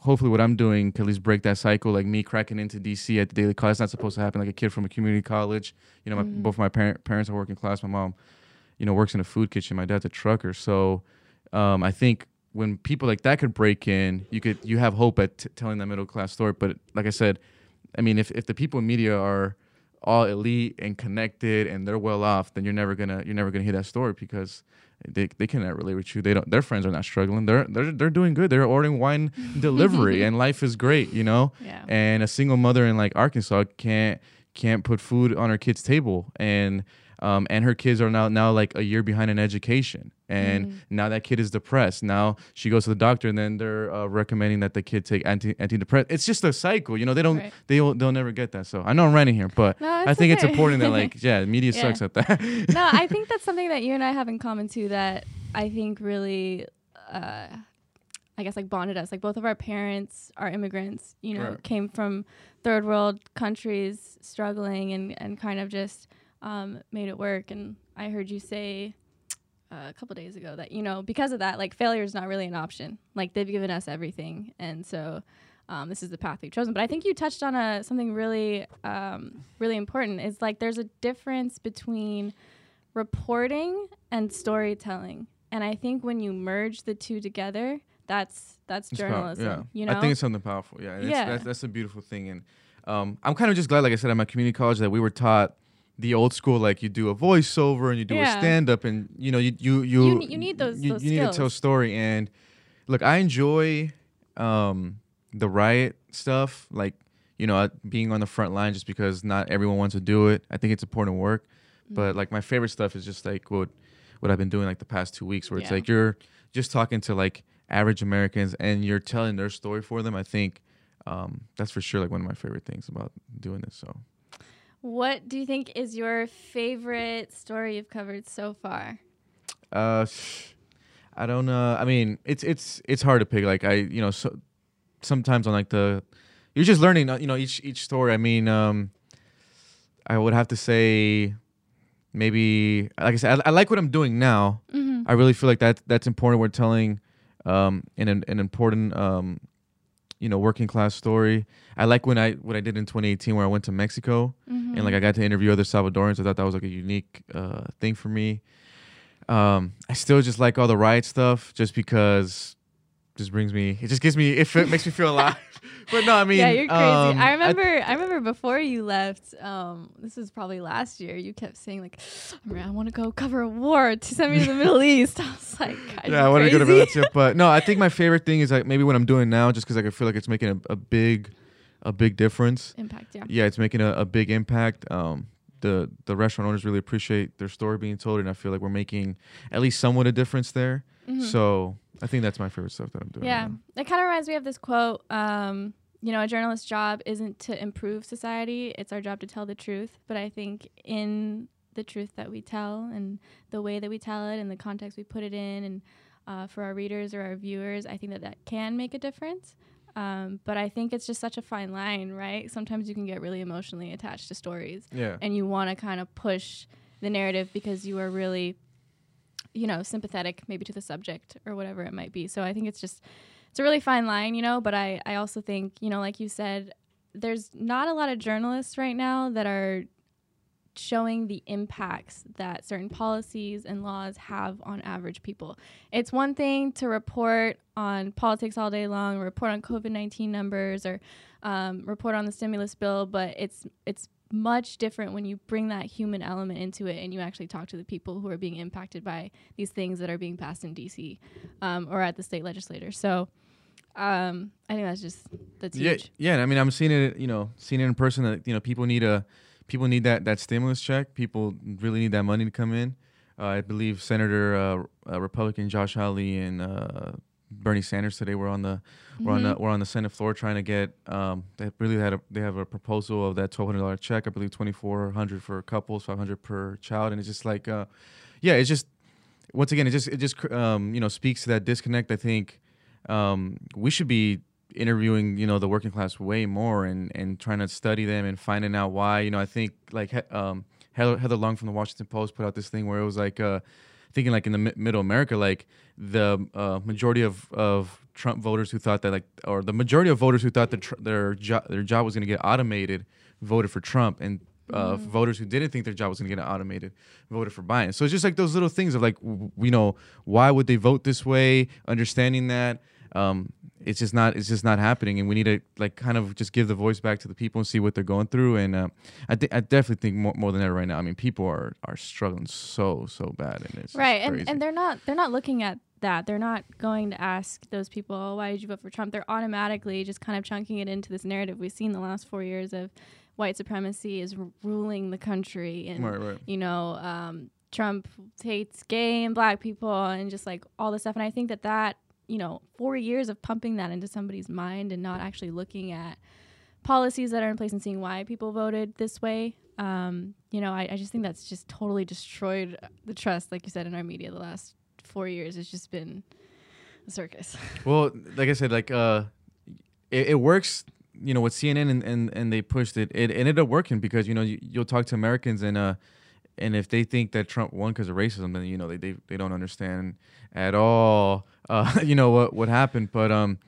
hopefully what I'm doing can at least break that cycle. Like me cracking into DC at the Daily Caller, it's not supposed to happen. Like a kid from a community college, you know, my, mm-hmm. both my parent, parents are working class. My mom, you know, works in a food kitchen. My dad's a trucker. So um, I think when people like that could break in, you could you have hope at t- telling that middle class story. But like I said, I mean, if if the people in media are all elite and connected and they're well off, then you're never gonna you're never gonna hear that story because they, they cannot relate with you. They don't. Their friends are not struggling. They're they're they're doing good. They're ordering wine delivery and life is great. You know. Yeah. And a single mother in like Arkansas can't can't put food on her kid's table and um, and her kids are now now like a year behind in education and mm. now that kid is depressed now she goes to the doctor and then they're uh, recommending that the kid take anti antidepressant it's just a cycle you know they don't right. they'll they'll never get that so i know i'm running here but no, i think okay. it's important that like yeah media yeah. sucks at that no i think that's something that you and i have in common too that i think really uh, I guess like bonded us. Like both of our parents are immigrants, you know, right. came from third world countries struggling and, and kind of just um, made it work. And I heard you say uh, a couple days ago that you know because of that, like failure is not really an option. Like they've given us everything, and so um, this is the path we've chosen. But I think you touched on a something really, um, really important. Is like there's a difference between reporting and storytelling, and I think when you merge the two together, that's that's it's journalism. Yeah, you know, I think it's something powerful. Yeah, yeah. That's, that's, a beautiful thing, and um, I'm kind of just glad, like I said, at my community college, that we were taught the old school like you do a voiceover and you do yeah. a stand up and you know you you you you, you need those you, those you need to tell a story and look I enjoy um the riot stuff like you know being on the front line just because not everyone wants to do it I think it's important work mm-hmm. but like my favorite stuff is just like what what I've been doing like the past 2 weeks where yeah. it's like you're just talking to like average Americans and you're telling their story for them I think um that's for sure like one of my favorite things about doing this so what do you think is your favorite story you've covered so far? Uh, I don't know. I mean, it's it's it's hard to pick. Like I, you know, so sometimes on like the, you're just learning. Uh, you know, each each story. I mean, um, I would have to say, maybe like I said, I, I like what I'm doing now. Mm-hmm. I really feel like that that's important. We're telling um an an important um you know working class story. I like when I what I did in 2018 where I went to Mexico mm-hmm. and like I got to interview other Salvadorans. I thought that was like a unique uh, thing for me. Um, I still just like all the riot stuff just because just brings me. It just gives me. It makes me feel alive. but no, I mean, yeah, you're crazy. um, I remember, I, remember before you left. Um, this was probably last year. You kept saying like, "I want to go cover a war to send me to the Middle East." I was like, yeah, I want to go to Valencia, but no, I think my favorite thing is like maybe what I'm doing now, just because like I feel like it's making a, a big, a big difference. Impact, yeah. Yeah, it's making a, a big impact. Um, the the restaurant owners really appreciate their story being told, and I feel like we're making at least somewhat a difference there. Mhm. So I think that's my favorite stuff that I'm doing. Yeah, right it kind of reminds me of this quote. Um, you know, a journalist's job isn't to improve society; it's our job to tell the truth. But I think in the truth that we tell, and the way that we tell it, and the context we put it in, and uh, for our readers or our viewers, I think that that can make a difference. Um, but I think it's just such a fine line, right? Sometimes you can get really emotionally attached to stories Yeah. and you want to kind of push the narrative because you are really you know sympathetic maybe to the subject or whatever it might be so i think it's just it's a really fine line you know but i i also think you know like you said there's not a lot of journalists right now that are showing the impacts that certain policies and laws have on average people. It's one thing to report on politics all day long, report on COVID nineteen numbers, or um, report on the stimulus bill, but it's it's much different when you bring that human element into it and you actually talk to the people who are being impacted by these things that are being passed in DC um, or at the state legislature. So um, I think that's just that's Yeah, huge. yeah. and I mean, I'm seeing it. You know, seeing it in person. That you know, people need a people need that that stimulus check. People really need that money to come in. Uh, I believe Senator uh, uh, Republican Josh Hawley and uh, Bernie Sanders today were on the were on the Mhm. were on the Senate floor trying to get. Um, they really had a they have a proposal of that twelve hundred dollar check. I believe twenty four hundred for couples, five hundred per child, and it's just like, uh, yeah, it's just once again, it just it just um, you know speaks to that disconnect. I think um, we should be interviewing you know the working class way more and and trying to study them and finding out why. You know, I think like um, Heather, Heather Long from the Washington Post put out this thing where it was like uh, thinking like in the mi- middle America, like the uh, majority of of Trump voters who thought that like or the majority of voters who thought that tr- their job their job was going to get automated voted for Trump and uh, voters who didn't think their job was going to get automated voted for Biden. So it's just like those little things of like, w- you know, why would they vote this way? Understanding that um, it's just not it's just not happening, and we need to like kind of just give the voice back to the people and see what they're going through. And uh, I think I definitely think more, more than ever right now. I mean, people are are struggling so so bad, and it's right and, and they're not they're not looking at that they're not going to ask those people oh, why did you vote for trump they're automatically just kind of chunking it into this narrative we've seen the last four years of white supremacy is r- ruling the country and right, right. you know um, trump hates gay and black people and just like all this stuff and i think that that you know four years of pumping that into somebody's mind and not actually looking at policies that are in place and seeing why people voted this way um, you know I, I just think that's just totally destroyed the trust like you said in our media the last four years it's just been a circus Well, like I said, like uh, it, it works. You know, with CNN and, and, and they pushed it. It, ended up working because you know you, you'll talk to Americans and uh, and if they think that Trump won because of racism, then you know they, they they don't understand at all. Uh, you know what what happened, but um,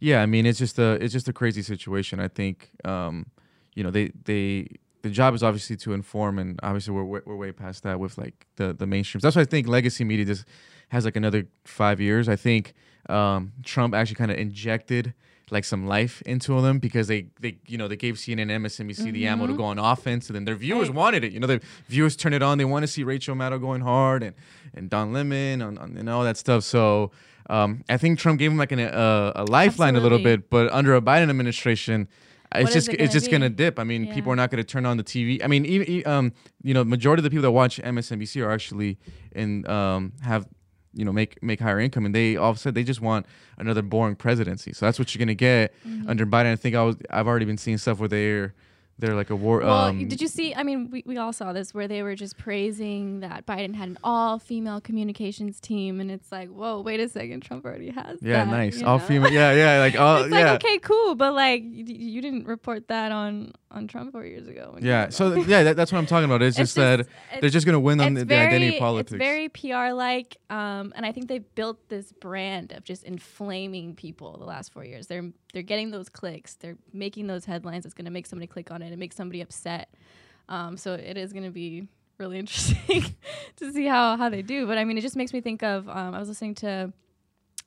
yeah, I mean it's just a it's just a crazy situation. I think um, you know they they the job is obviously to inform, and obviously we're we're, way past that with like the the mainstreams. That's why I think legacy media just has like another five years. I think um, Trump actually kind of injected like some life into them because they they you know they gave CNN and MSNBC the ammo to go on offense, and then their viewers Right. wanted it. You know, the viewers turn it on. They want to see Rachel Maddow going hard and and Don Lemon and, and all that stuff. So. Um, I think Trump gave him like an, uh, a lifeline a little bit, but under a Biden administration, it's What just it it's just gonna dip. I mean, Yeah. people are not gonna turn on the TV. I mean, even um, you know, majority of the people that watch MSNBC are actually in um have you know make make higher income, and they all of a sudden they just want another boring presidency. So that's what you're gonna get Mm-hmm. under Biden. I think I was I've already been seeing stuff where they're they're like a war. Well, um, did you see? I mean, we, we all saw this where they were just praising that Biden had an all female communications team, and it's like, whoa, wait a second, Trump already has. Yeah, that, nice. All know? female. Yeah, yeah. Like all. it's yeah. like okay, cool, but like you, you didn't report that on on Trump four years ago. Yeah. So yeah, that, that's what I'm talking about. It's, It's just that just- they're just gonna win on the, it's the identity politics. It's very PR like, um, and I think they've built this brand of just inflaming people the last four years. They're they're getting those clicks. They're making those headlines. It's going to make somebody click on it and makes somebody upset. Um, so it is going to be really interesting to see how how they do. But I mean, it just makes me think of. Um, I was listening to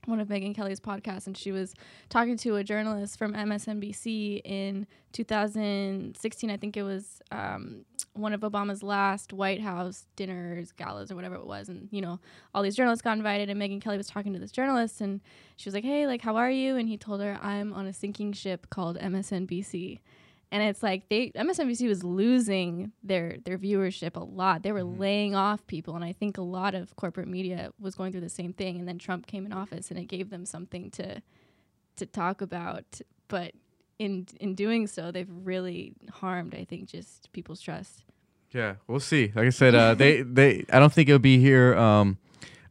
one of Megyn Kelly's podcasts, and she was talking to a journalist from MSNBC in 2016. I think it was um, one of Obama's last White House dinners, galas, or whatever it was. And, you know, all these journalists got invited, and Megyn Kelly was talking to this journalist, and she was like, Hey, like, how are you? And he told her, I'm on a sinking ship called MSNBC and it's like they MSNBC was losing their their viewership a lot. They were mm-hmm. laying off people, and I think a lot of corporate media was going through the same thing. And then Trump came in office, and it gave them something to to talk about. But in in doing so, they've really harmed, I think, just people's trust. Yeah, we'll see. Like I said, uh, they they I don't think it'll be here. Um,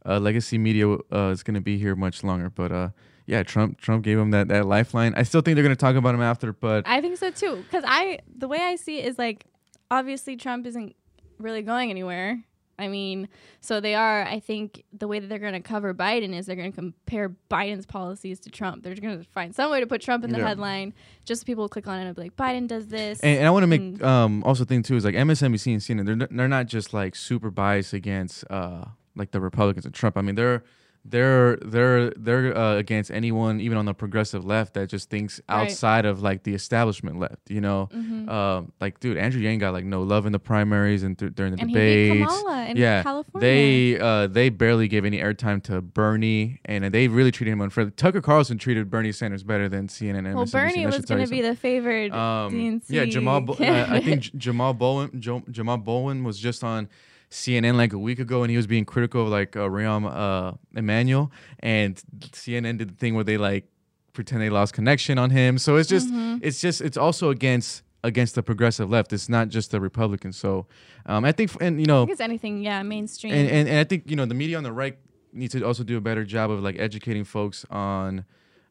uh, legacy media uh, is going to be here much longer, but uh, yeah, Trump Trump gave him that that lifeline. I still think they're gonna talk about him after, but I think so too. Because I the way I see it is like obviously Trump isn't really going anywhere. I mean, so they are. I think the way that they're going to cover Biden is they're going to compare Biden's policies to Trump. They're going to find some way to put Trump in the yeah. headline, just so people click on it and be like, Biden does this. And, and I want to make um, also think too is like MSNBC and CNN. They're they're not just like super biased against uh, like the Republicans and Trump. I mean, they're they're they're they're uh, against anyone even on the progressive left that just thinks outside right. of like the establishment left you know mm-hmm. uh, like dude andrew yang got like no love in the primaries and th- during the and debates yeah California. they uh, they barely gave any airtime to bernie and they really treated him unfairly tucker carlson treated bernie sanders better than cnn well bernie was going to be the favored um, DNC. yeah jamal Bo- i think J- Jamaal Bowman jo- Jamaal Bowman was just on CNN like a week ago, and he was being critical of like uh, Rahm uh, Emanuel, and CNN did the thing where they like pretend they lost connection on him. So it's just, mm-hmm. it's just, it's also against against the progressive left. It's not just the Republicans. So um, I think, and you know, think it's anything, yeah, mainstream. And, and and I think you know the media on the right needs to also do a better job of like educating folks on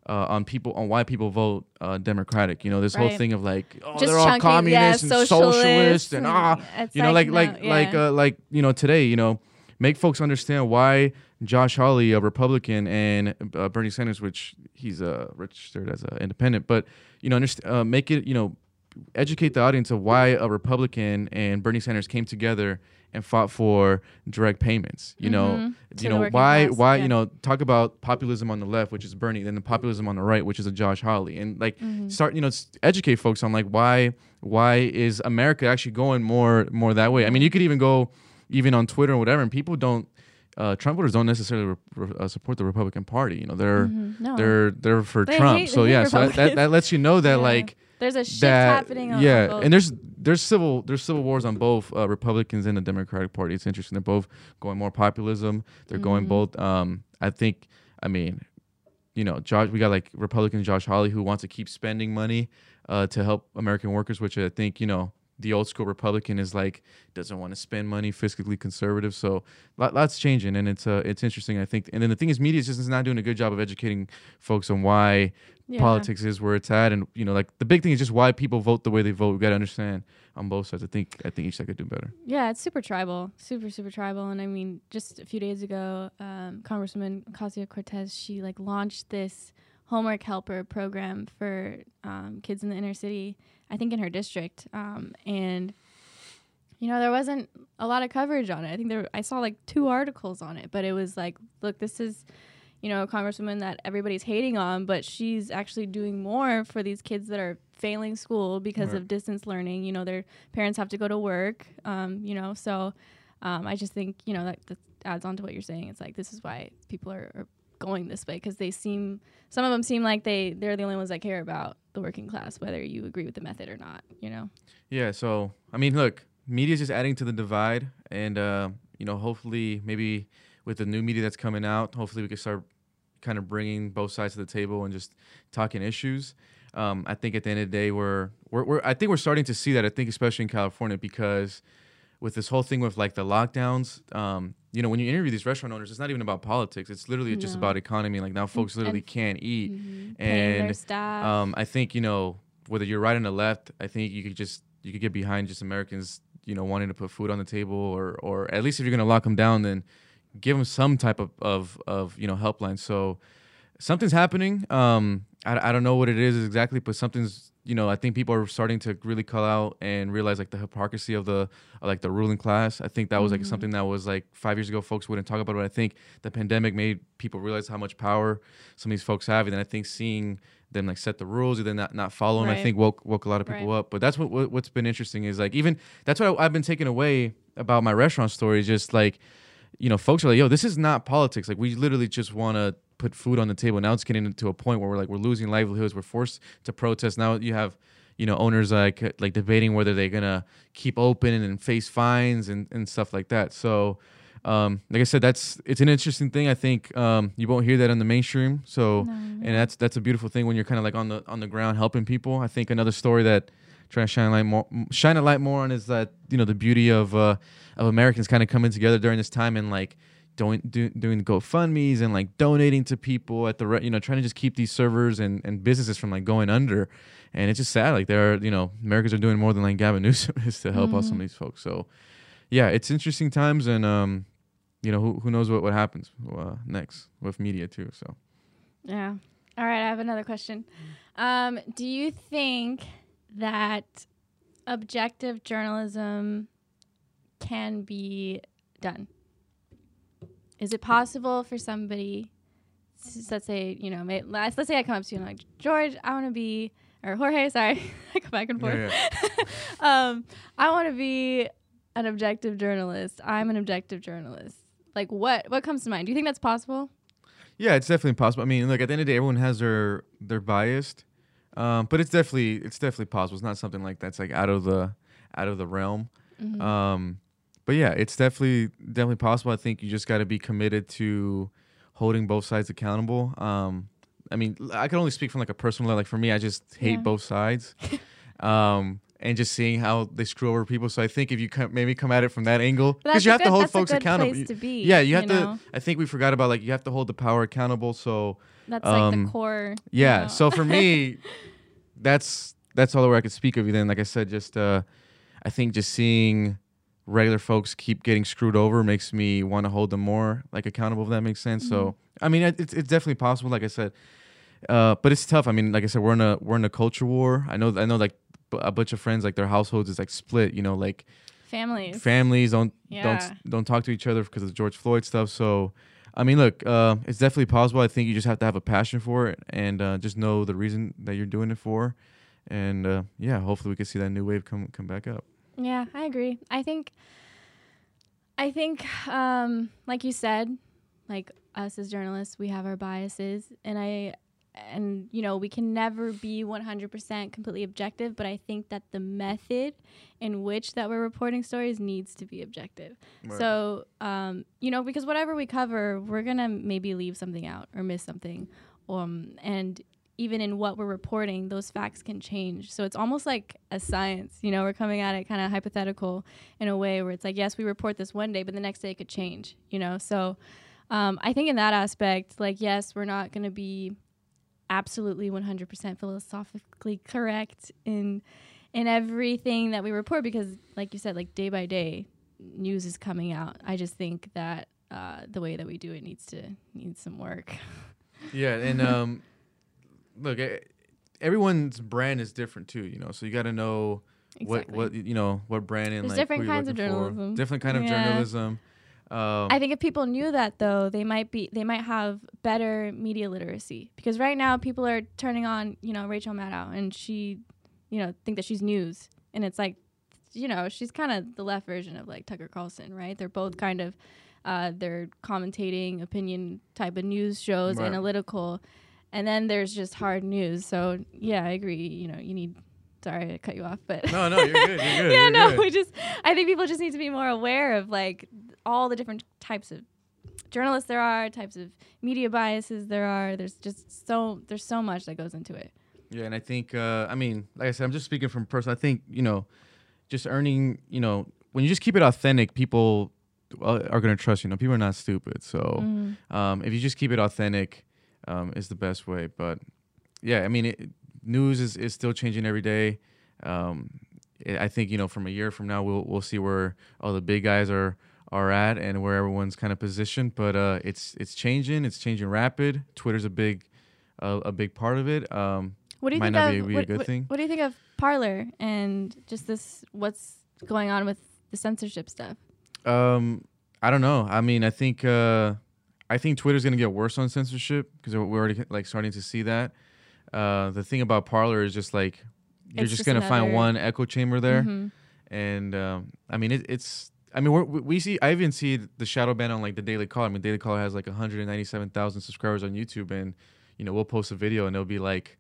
uh, on people on why people vote uh, Democratic. You know, this right. whole thing of like, oh, Just they're all communists yeah, and socialists and ah, you know, like like no, yeah. like uh, like you know today, you know, make folks understand why Josh Hawley, a Republican, and uh, Bernie Sanders, which he's uh, registered as an independent, but you know, uh, make it you know, educate the audience of why a Republican and Bernie Sanders came together and fought for direct payments. You know, mm-hmm. you know why class, why yeah. you know talk about populism on the left, which is Bernie, then the populism on the right, which is a Josh Hawley, and like mm-hmm. start you know educate folks on like why why is America actually going more more that way. I mean, you could even go even on Twitter or whatever, and people don't. Uh, Trump voters don't necessarily re- uh, support the Republican Party. You know, they're mm-hmm. no. they're they're for they Trump. Hate, so yeah, so that, that, that lets you know that yeah. like there's a shift that, happening. On yeah, on and there's there's civil there's civil wars on both uh, Republicans and the Democratic Party. It's interesting. They're both going more populism. They're mm-hmm. going both. Um, I think. I mean, you know, Josh. We got like Republican Josh Hawley who wants to keep spending money uh, to help American workers, which I think you know the old school Republican is like doesn't want to spend money, fiscally conservative. So lots changing, and it's uh, it's interesting. I think, and then the thing is, media is just not doing a good job of educating folks on why yeah. politics is where it's at, and you know, like the big thing is just why people vote the way they vote. We got to understand on both sides. I think I think each side could do better. Yeah, it's super tribal, super super tribal, and I mean, just a few days ago, um, Congresswoman Ocasio Cortez she like launched this homework helper program for um, kids in the inner city I think in her district. Um, and you know, there wasn't a lot of coverage on it. I think there I saw like two articles on it, but it was like, look, this is you know, a congresswoman that everybody's hating on, but she's actually doing more for these kids that are failing school because right. of distance learning. You know, their parents have to go to work. Um, you know, so um, I just think you know that, that adds on to what you're saying. It's like this is why people are, are going this way because they seem some of them seem like they they're the only ones that care about the working class, whether you agree with the method or not. You know. Yeah. So I mean, look, media is just adding to the divide, and uh, you know, hopefully, maybe with the new media that's coming out, hopefully we can start kind of bringing both sides to the table and just talking issues. Um, I think at the end of the day, we're, we're, we're I think we're starting to see that. I think especially in California because with this whole thing with like the lockdowns, um, you know, when you interview these restaurant owners, it's not even about politics. It's literally no. just about economy. Like now, folks literally and, can't eat, mm-hmm. and um, I think you know whether you're right or the left, I think you could just you could get behind just Americans, you know, wanting to put food on the table, or or at least if you're gonna lock them down, then give them some type of of, of you know helpline. So something's happening. Um, I, I don't know what it is exactly, but something's you know, I think people are starting to really call out and realize like the hypocrisy of the like the ruling class. I think that was like Mm-hmm. something that was like five years ago folks wouldn't talk about. But I think the pandemic made people realize how much power some of these folks have, and then I think seeing them like set the rules and then not not follow them, I think woke woke a lot of people Right. up. But that's what, what what's been interesting is like even that's what I, I've been taking away about my restaurant story. is Just like you know, folks are like, yo, this is not politics. Like we literally just want to put food on the table. Now it's getting to a point where we're like we're losing livelihoods. We're forced to protest. Now you have you know owners like like debating whether they're gonna keep open and face fines and, and stuff like that. So um, like I said, that's it's an interesting thing. I think um, you won't hear that in the mainstream. So and that's that's a beautiful thing when you're kind of like on the on the ground helping people. I think another story that trying to shine a light more shine a light more on is that you know the beauty of uh, of Americans kind of coming together during this time and like doing do, doing GoFundmes and like donating to people at the you know trying to just keep these servers and, and businesses from like going under. And it's just sad like there are you know Americans are doing more than like Gavin Newsom is to help out some of these folks. So yeah, it's interesting times and um you know who who knows what what happens uh, next with media too. So Yeah. All right, I have another question. Um, do you think that objective journalism can be done? Is it possible for somebody, s- let's say, you know, may, let's, let's say I come up to you and I'm like, George, I want to be, or Jorge, sorry, I go back and forth. Yeah, um, I want to be an objective journalist. I'm an objective journalist. Like, what what comes to mind? Do you think that's possible? Yeah, it's definitely possible. I mean, look, at the end of the day, everyone has their their biased, um, but it's definitely it's definitely possible. It's not something like that's like out of the out of the realm. Mm-hmm. Um, but yeah, it's definitely definitely possible. I think you just got to be committed to holding both sides accountable. Um, I mean, I can only speak from like a personal level. Like for me, I just hate Yeah. both sides, um, and just seeing how they screw over people. So I think if you come, maybe come at it from that angle, because you have to hold folks good accountable. be, yeah, you you have to. I think we forgot about like you have to hold the power accountable. So That's like Um, the core. you yeah. know. So for me, that's that's all where I could speak of you. Then, like I said, just uh, I think just seeing regular folks keep getting screwed over makes me want to hold them more like accountable. If that makes sense. So I mean, it's it's definitely possible. Like I said, uh, but it's tough. I mean, like I said, we're in a we're in a culture war. I know I know like a bunch of friends like their households is like split. You know, like families. families don't Yeah. don't don't talk to each other because of the George Floyd stuff. So, I mean, look, uh, it's definitely possible. I think you just have to have a passion for it and uh, just know the reason that you're doing it for. And uh, yeah, hopefully we can see that new wave come come back up. Yeah, I agree. I think I think um like you said, like us as journalists, we have our biases and I and you know, we can never be 100% completely objective, but I think that the method in which that we're reporting stories needs to be objective. Right. So, um, you know, because whatever we cover, we're going to maybe leave something out or miss something. Um, and even in what we're reporting, those facts can change. So it's almost like a science. You know, we're coming at it kind of hypothetical in a way where it's like, yes, we report this one day, but the next day it could change. You know, so um, I think in that aspect, like, yes, we're not going to be absolutely 100% philosophically correct in in everything that we report because, like you said, like day by day, news is coming out. I just think that uh, the way that we do it needs to needs some work. Yeah, and um, look, everyone's brand is different too. You know, so you got to know Exactly. what what you know what brand and There's like different kinds of looking for. journalism. different kind of Yeah. journalism. Um, I think if people knew that though, they might be they might have better media literacy because right now people are turning on you know Rachel Maddow and she you know think that she's news and it's like you know she's kind of the left version of like Tucker Carlson right they're both kind of uh, they're commentating opinion type of news shows Right. analytical and then there's just hard news so yeah I agree you know you need sorry to cut you off but no, no, you're good. You're good. yeah, you're no, good. we just I think people just need to be more aware of like all the different types of journalists there are, types of media biases there are. There's just so there's so much that goes into it. Yeah, and I think uh, I mean, like I said, I'm just speaking from personal. I think you know, just earning, you know, when you just keep it authentic, people uh, are gonna trust you. know, people are not stupid. So Mm-hmm. um, if you just keep it authentic, um, is the best way. But yeah, I mean, it, news is, is still changing every day. Um, I I think you know, from a year from now, we'll we'll see where all the big guys are are at and where everyone's kind of positioned. But uh, it's it's changing. It's changing rapid. Twitter's a big uh, a big part of it. Um, What do you might think not of what, a good what- thing. what do you think of Parler and just this? What's going on with the censorship stuff? Um, I don't know. I mean, I think uh, I think Twitter's gonna get worse on censorship because we're already like starting to see that. Uh, the thing about Parler is just like you're It's just, just gonna find one echo chamber there, Mhm. and um, I mean it, it's. I mean, we're, we see. I even see the shadow ban on like the Daily Caller. I mean, Daily Caller has like 197,000 subscribers on YouTube, and you know we'll post a video and it'll be like,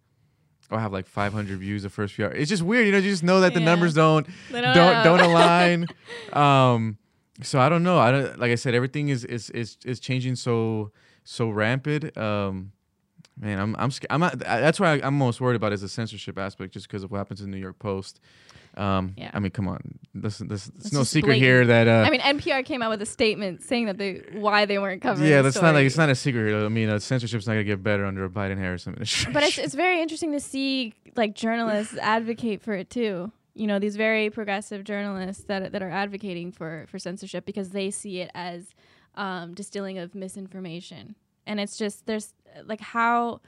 I'll have like 500 views the first few hours. It's just weird, you know. You just know that the Yeah. numbers don't They don't don't align. um, so I don't know. I don't like I said, everything is is is is changing so so rampant. Um, man, I'm I'm scared. I'm not. That's why I'm most worried about is the censorship aspect, just because of what happens in the New York Post. Um, Yeah. I mean, come on. This this it's It's no secret here that. Uh, I mean, NPR came out with a statement saying that they why they weren't covering. yeah, that's not like it's not a secret here. I mean, uh, censorship's not gonna get better under a Biden Harris administration. But it's it's very interesting to see like journalists advocate for it too. You know, these very progressive journalists that that are advocating for for censorship because they see it as um, distilling of misinformation, and it's just there's like how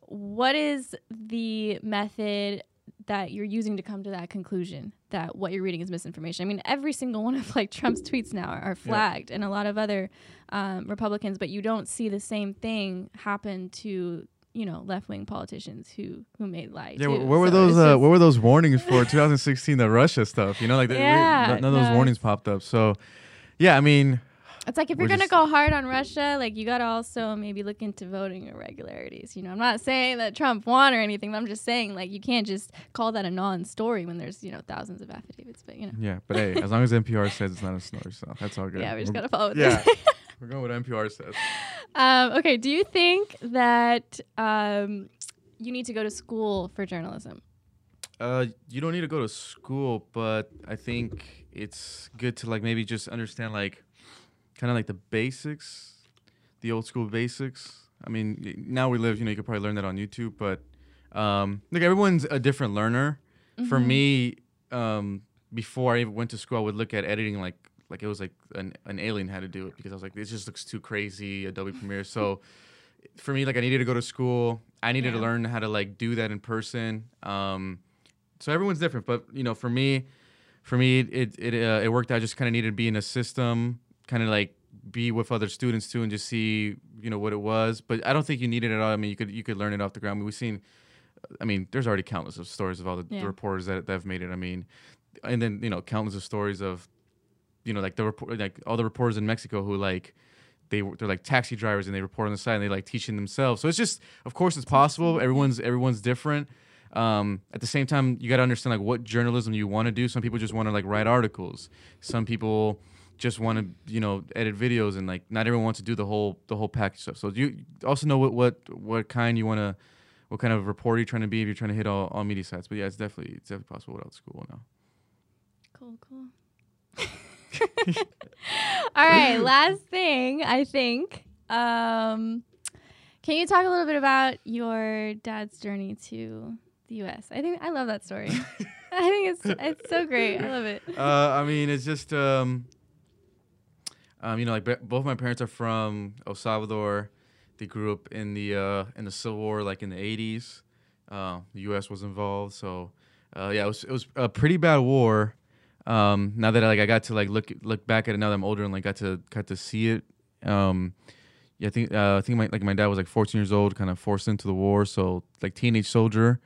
what is the method that you're using to come to that conclusion that what you're reading is misinformation. I mean, every single one of like Trump's tweets now are, are flagged, and a lot of other um, Republicans, but you don't see the same thing happen to you know left wing politicians who who made lies. Yeah, wh- where were those? Uh, where were those warnings for 2016, the Russia stuff? You know, like the, we- none of those no, warnings popped up. So, yeah, I mean, It's like if you're gonna go hard on Russia, like you gotta also maybe look into voting irregularities. You know, I'm not saying that Trump won or anything. But I'm just saying like you can't just call that a non-story when there's you know thousands of affidavits. But you know, yeah, but hey, as long as NPR says it's not a snore, so that's all good. yeah, we just We're- gotta follow. Yeah. we're going with NPR says. um, okay, do you think that um, you need to go to school for journalism? Uh, you don't need to go to school, but I think it's good to like maybe just understand like kind of like the basics, the old school basics. I mean, now we live, you know, you could probably learn that on YouTube, but um, like everyone's a different learner. For Mhm. me, um, before I even went to school, I would look at editing like like it was like an, an alien had to do it because I was like, this just looks too crazy, Adobe Premiere. So for me, like I needed to go to school. I needed to learn how to like do that in person. Um, so everyone's different, but you know, for me, for me, it it uh, it worked. Out. I just kind of needed to be in a system, kind of like be with other students too, and just see you know what it was. But I don't think you need it at all. I mean, you could you could learn it off the ground. I mean, we've seen. I mean, there's already countless of stories of all the, Yeah. the reporters that, that have made it. I mean, and then you know, countless of stories of, you know, like the report, like all the reporters in Mexico who like they they're like taxi drivers and they report on the side and they like teaching themselves. So it's just, of course, it's possible. Everyone's everyone's different. Um, at the same time, you got to understand like what journalism you want to do. Some people just want to like write articles. Some people just want to you know edit videos and like not everyone wants to do the whole the whole package stuff. So you also know what what what kind you want to what kind of reporter you're trying to be if you're trying to hit all, all media sites. But yeah, it's definitely it's definitely possible without school now. Cool, cool. All right, last thing, I think. Um, can you talk a little bit about your dad's journey to the U.S.? I think I love that story. I think it's it's so great. I love it. uh, I mean, it's just, um, um, you know, like be- both my parents are from El Salvador. They grew up in the uh, in the Civil War, like in the '80s. Uh, the U.S. was involved, so uh, yeah, it was it was a pretty bad war. Um, now that like I got to like look look back at it now that I'm older and like got to got to see it. Um, yeah, I think uh, I think my like my dad was like 14 years old, kind of forced into the war, so like teenage soldier.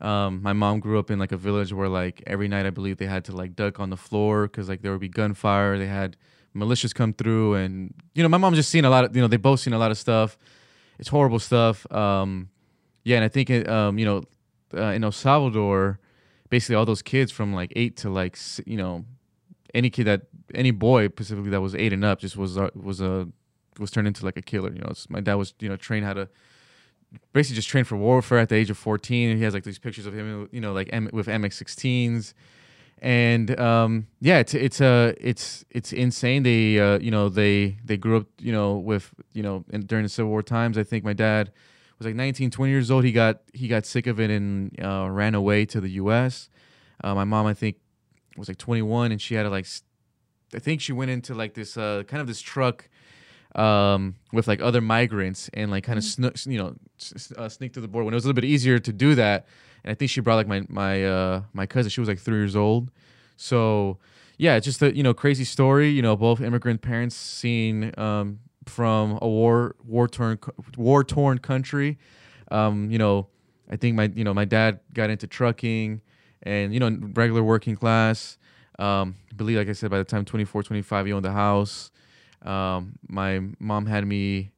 Um, my mom grew up in like a village where like every night I believe they had to like duck on the floor because like there would be gunfire. They had militias come through, and you know my mom just seen a lot of you know they both seen a lot of stuff. It's horrible stuff. Um, yeah, and I think it, um, you know uh, in El Salvador, basically all those kids from like eight to like you know any kid that any boy specifically that was eight and up just was uh, was a was turned into like a killer. You know, my dad was you know trained how to basically just trained for warfare at the age of 14. And He has like these pictures of him, you know, like M- with MX16s, and um, yeah, it's it's uh, it's it's insane. They uh, you know they they grew up you know with you know in, during the Civil War times. I think my dad was like 19, 20 years old. He got he got sick of it and uh, ran away to the U.S. Uh, my mom, I think, was like 21, and she had to like, I think she went into like this uh, kind of this truck um, with like other migrants and like kind of snu- you know uh, sneak to the board when it was a little bit easier to do that. And I think she brought like my my uh, my cousin. She was like three years old, so yeah, it's just a you know crazy story. You know, both immigrant parents seen um, from a war war torn war torn country. Um, you know, I think my you know my dad got into trucking and you know regular working class. Um, I believe, like I said, by the time 24, 25, he owned the house. Um, my mom had me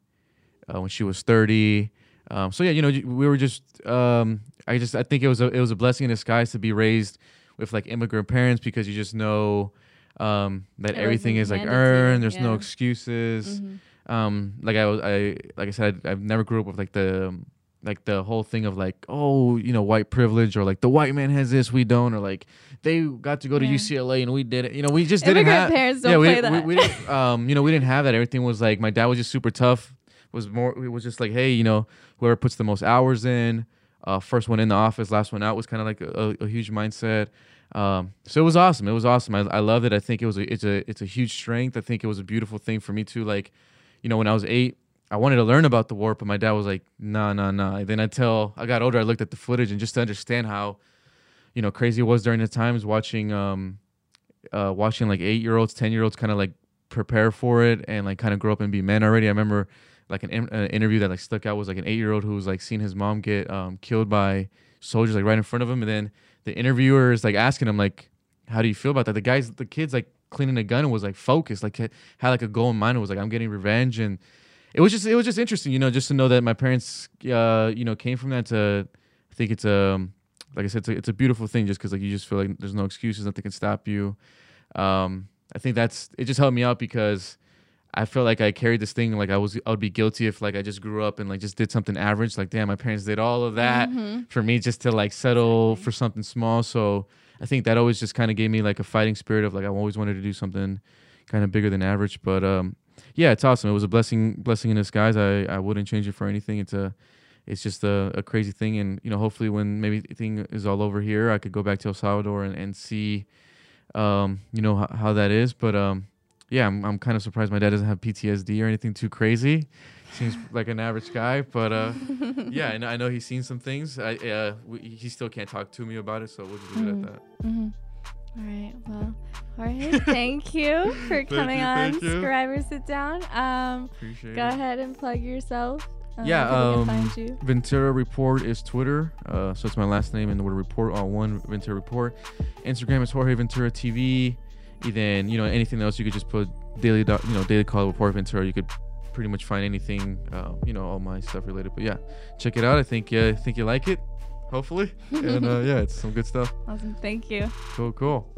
uh, when she was 30. Um, so yeah, you know, we were just. Um, I just I think it was a it was a blessing in disguise to be raised with like immigrant parents because you just know um, that everything, everything is like earned. There's yeah. no excuses. Mm-hmm. Um, like I was, I like I said, I, have never grew up with like the like the whole thing of like oh you know white privilege or like the white man has this we don't or like they got to go to yeah. UCLA and we did it. You know we just didn't have parents don't yeah we, play that. We, we didn't um you know we didn't have that. Everything was like my dad was just super tough was more it was just like hey you know whoever puts the most hours in uh, first one in the office last one out was kind of like a, a, huge mindset. Um, so it was awesome. It was awesome. I, I loved it. I think it was a, it's a it's a huge strength. I think it was a beautiful thing for me to like you know when I was eight I wanted to learn about the war, but my dad was like, "Nah, nah, nah." Then until I got older, I looked at the footage and just to understand how, you know, crazy it was during the times watching, um, uh, watching like eight year olds, ten year olds kind of like prepare for it and like kind of grow up and be men already. I remember like an, an interview that like stuck out was like an eight year old who was like seeing his mom get um, killed by soldiers like right in front of him, and then the interviewer is like asking him like, "How do you feel about that?" The guys, the kids like cleaning a gun and was like focused, like had like a goal in mind. It was like, "I'm getting revenge," and it was just it was just interesting, you know, just to know that my parents, uh, you know, came from that. To I think it's a like I said, it's a, it's a beautiful thing, just because like you just feel like there's no excuses, nothing can stop you. Um, I think that's it. Just helped me out because I felt like I carried this thing like I was I would be guilty if like I just grew up and like just did something average. Like damn, my parents did all of that mm-hmm. for me just to like settle exactly. for something small. So I think that always just kind of gave me like a fighting spirit of like I always wanted to do something kind of bigger than average. But um, yeah, it's awesome. It was a blessing, blessing in disguise. I, I wouldn't change it for anything. It's a, it's just a, a crazy thing. And you know, hopefully, when maybe thing is all over here, I could go back to El Salvador and, and see, um, you know, how, how that is. But um, yeah, I'm I'm kind of surprised my dad doesn't have PTSD or anything too crazy. Seems like an average guy, but uh, yeah, and I know he's seen some things. I uh, we, he still can't talk to me about it, so we'll just leave mm-hmm. it at mm-hmm. that. Mm-hmm. All right. Well, Jorge, thank you for coming you, on Scriberr Sit Down. Um, Appreciate go it. ahead and plug yourself. Um, yeah, um, Ventura Report is Twitter. Uh, so it's my last name and the word report all one, Ventura Report. Instagram is Jorge Ventura TV. And then, you know, anything else you could just put daily, you know, daily call Jorge Ventura. You could pretty much find anything, uh, you know, all my stuff related. But yeah, check it out. I think, uh, I think you like it hopefully. and uh, yeah, it's some good stuff. Awesome. Thank you. Cool, cool.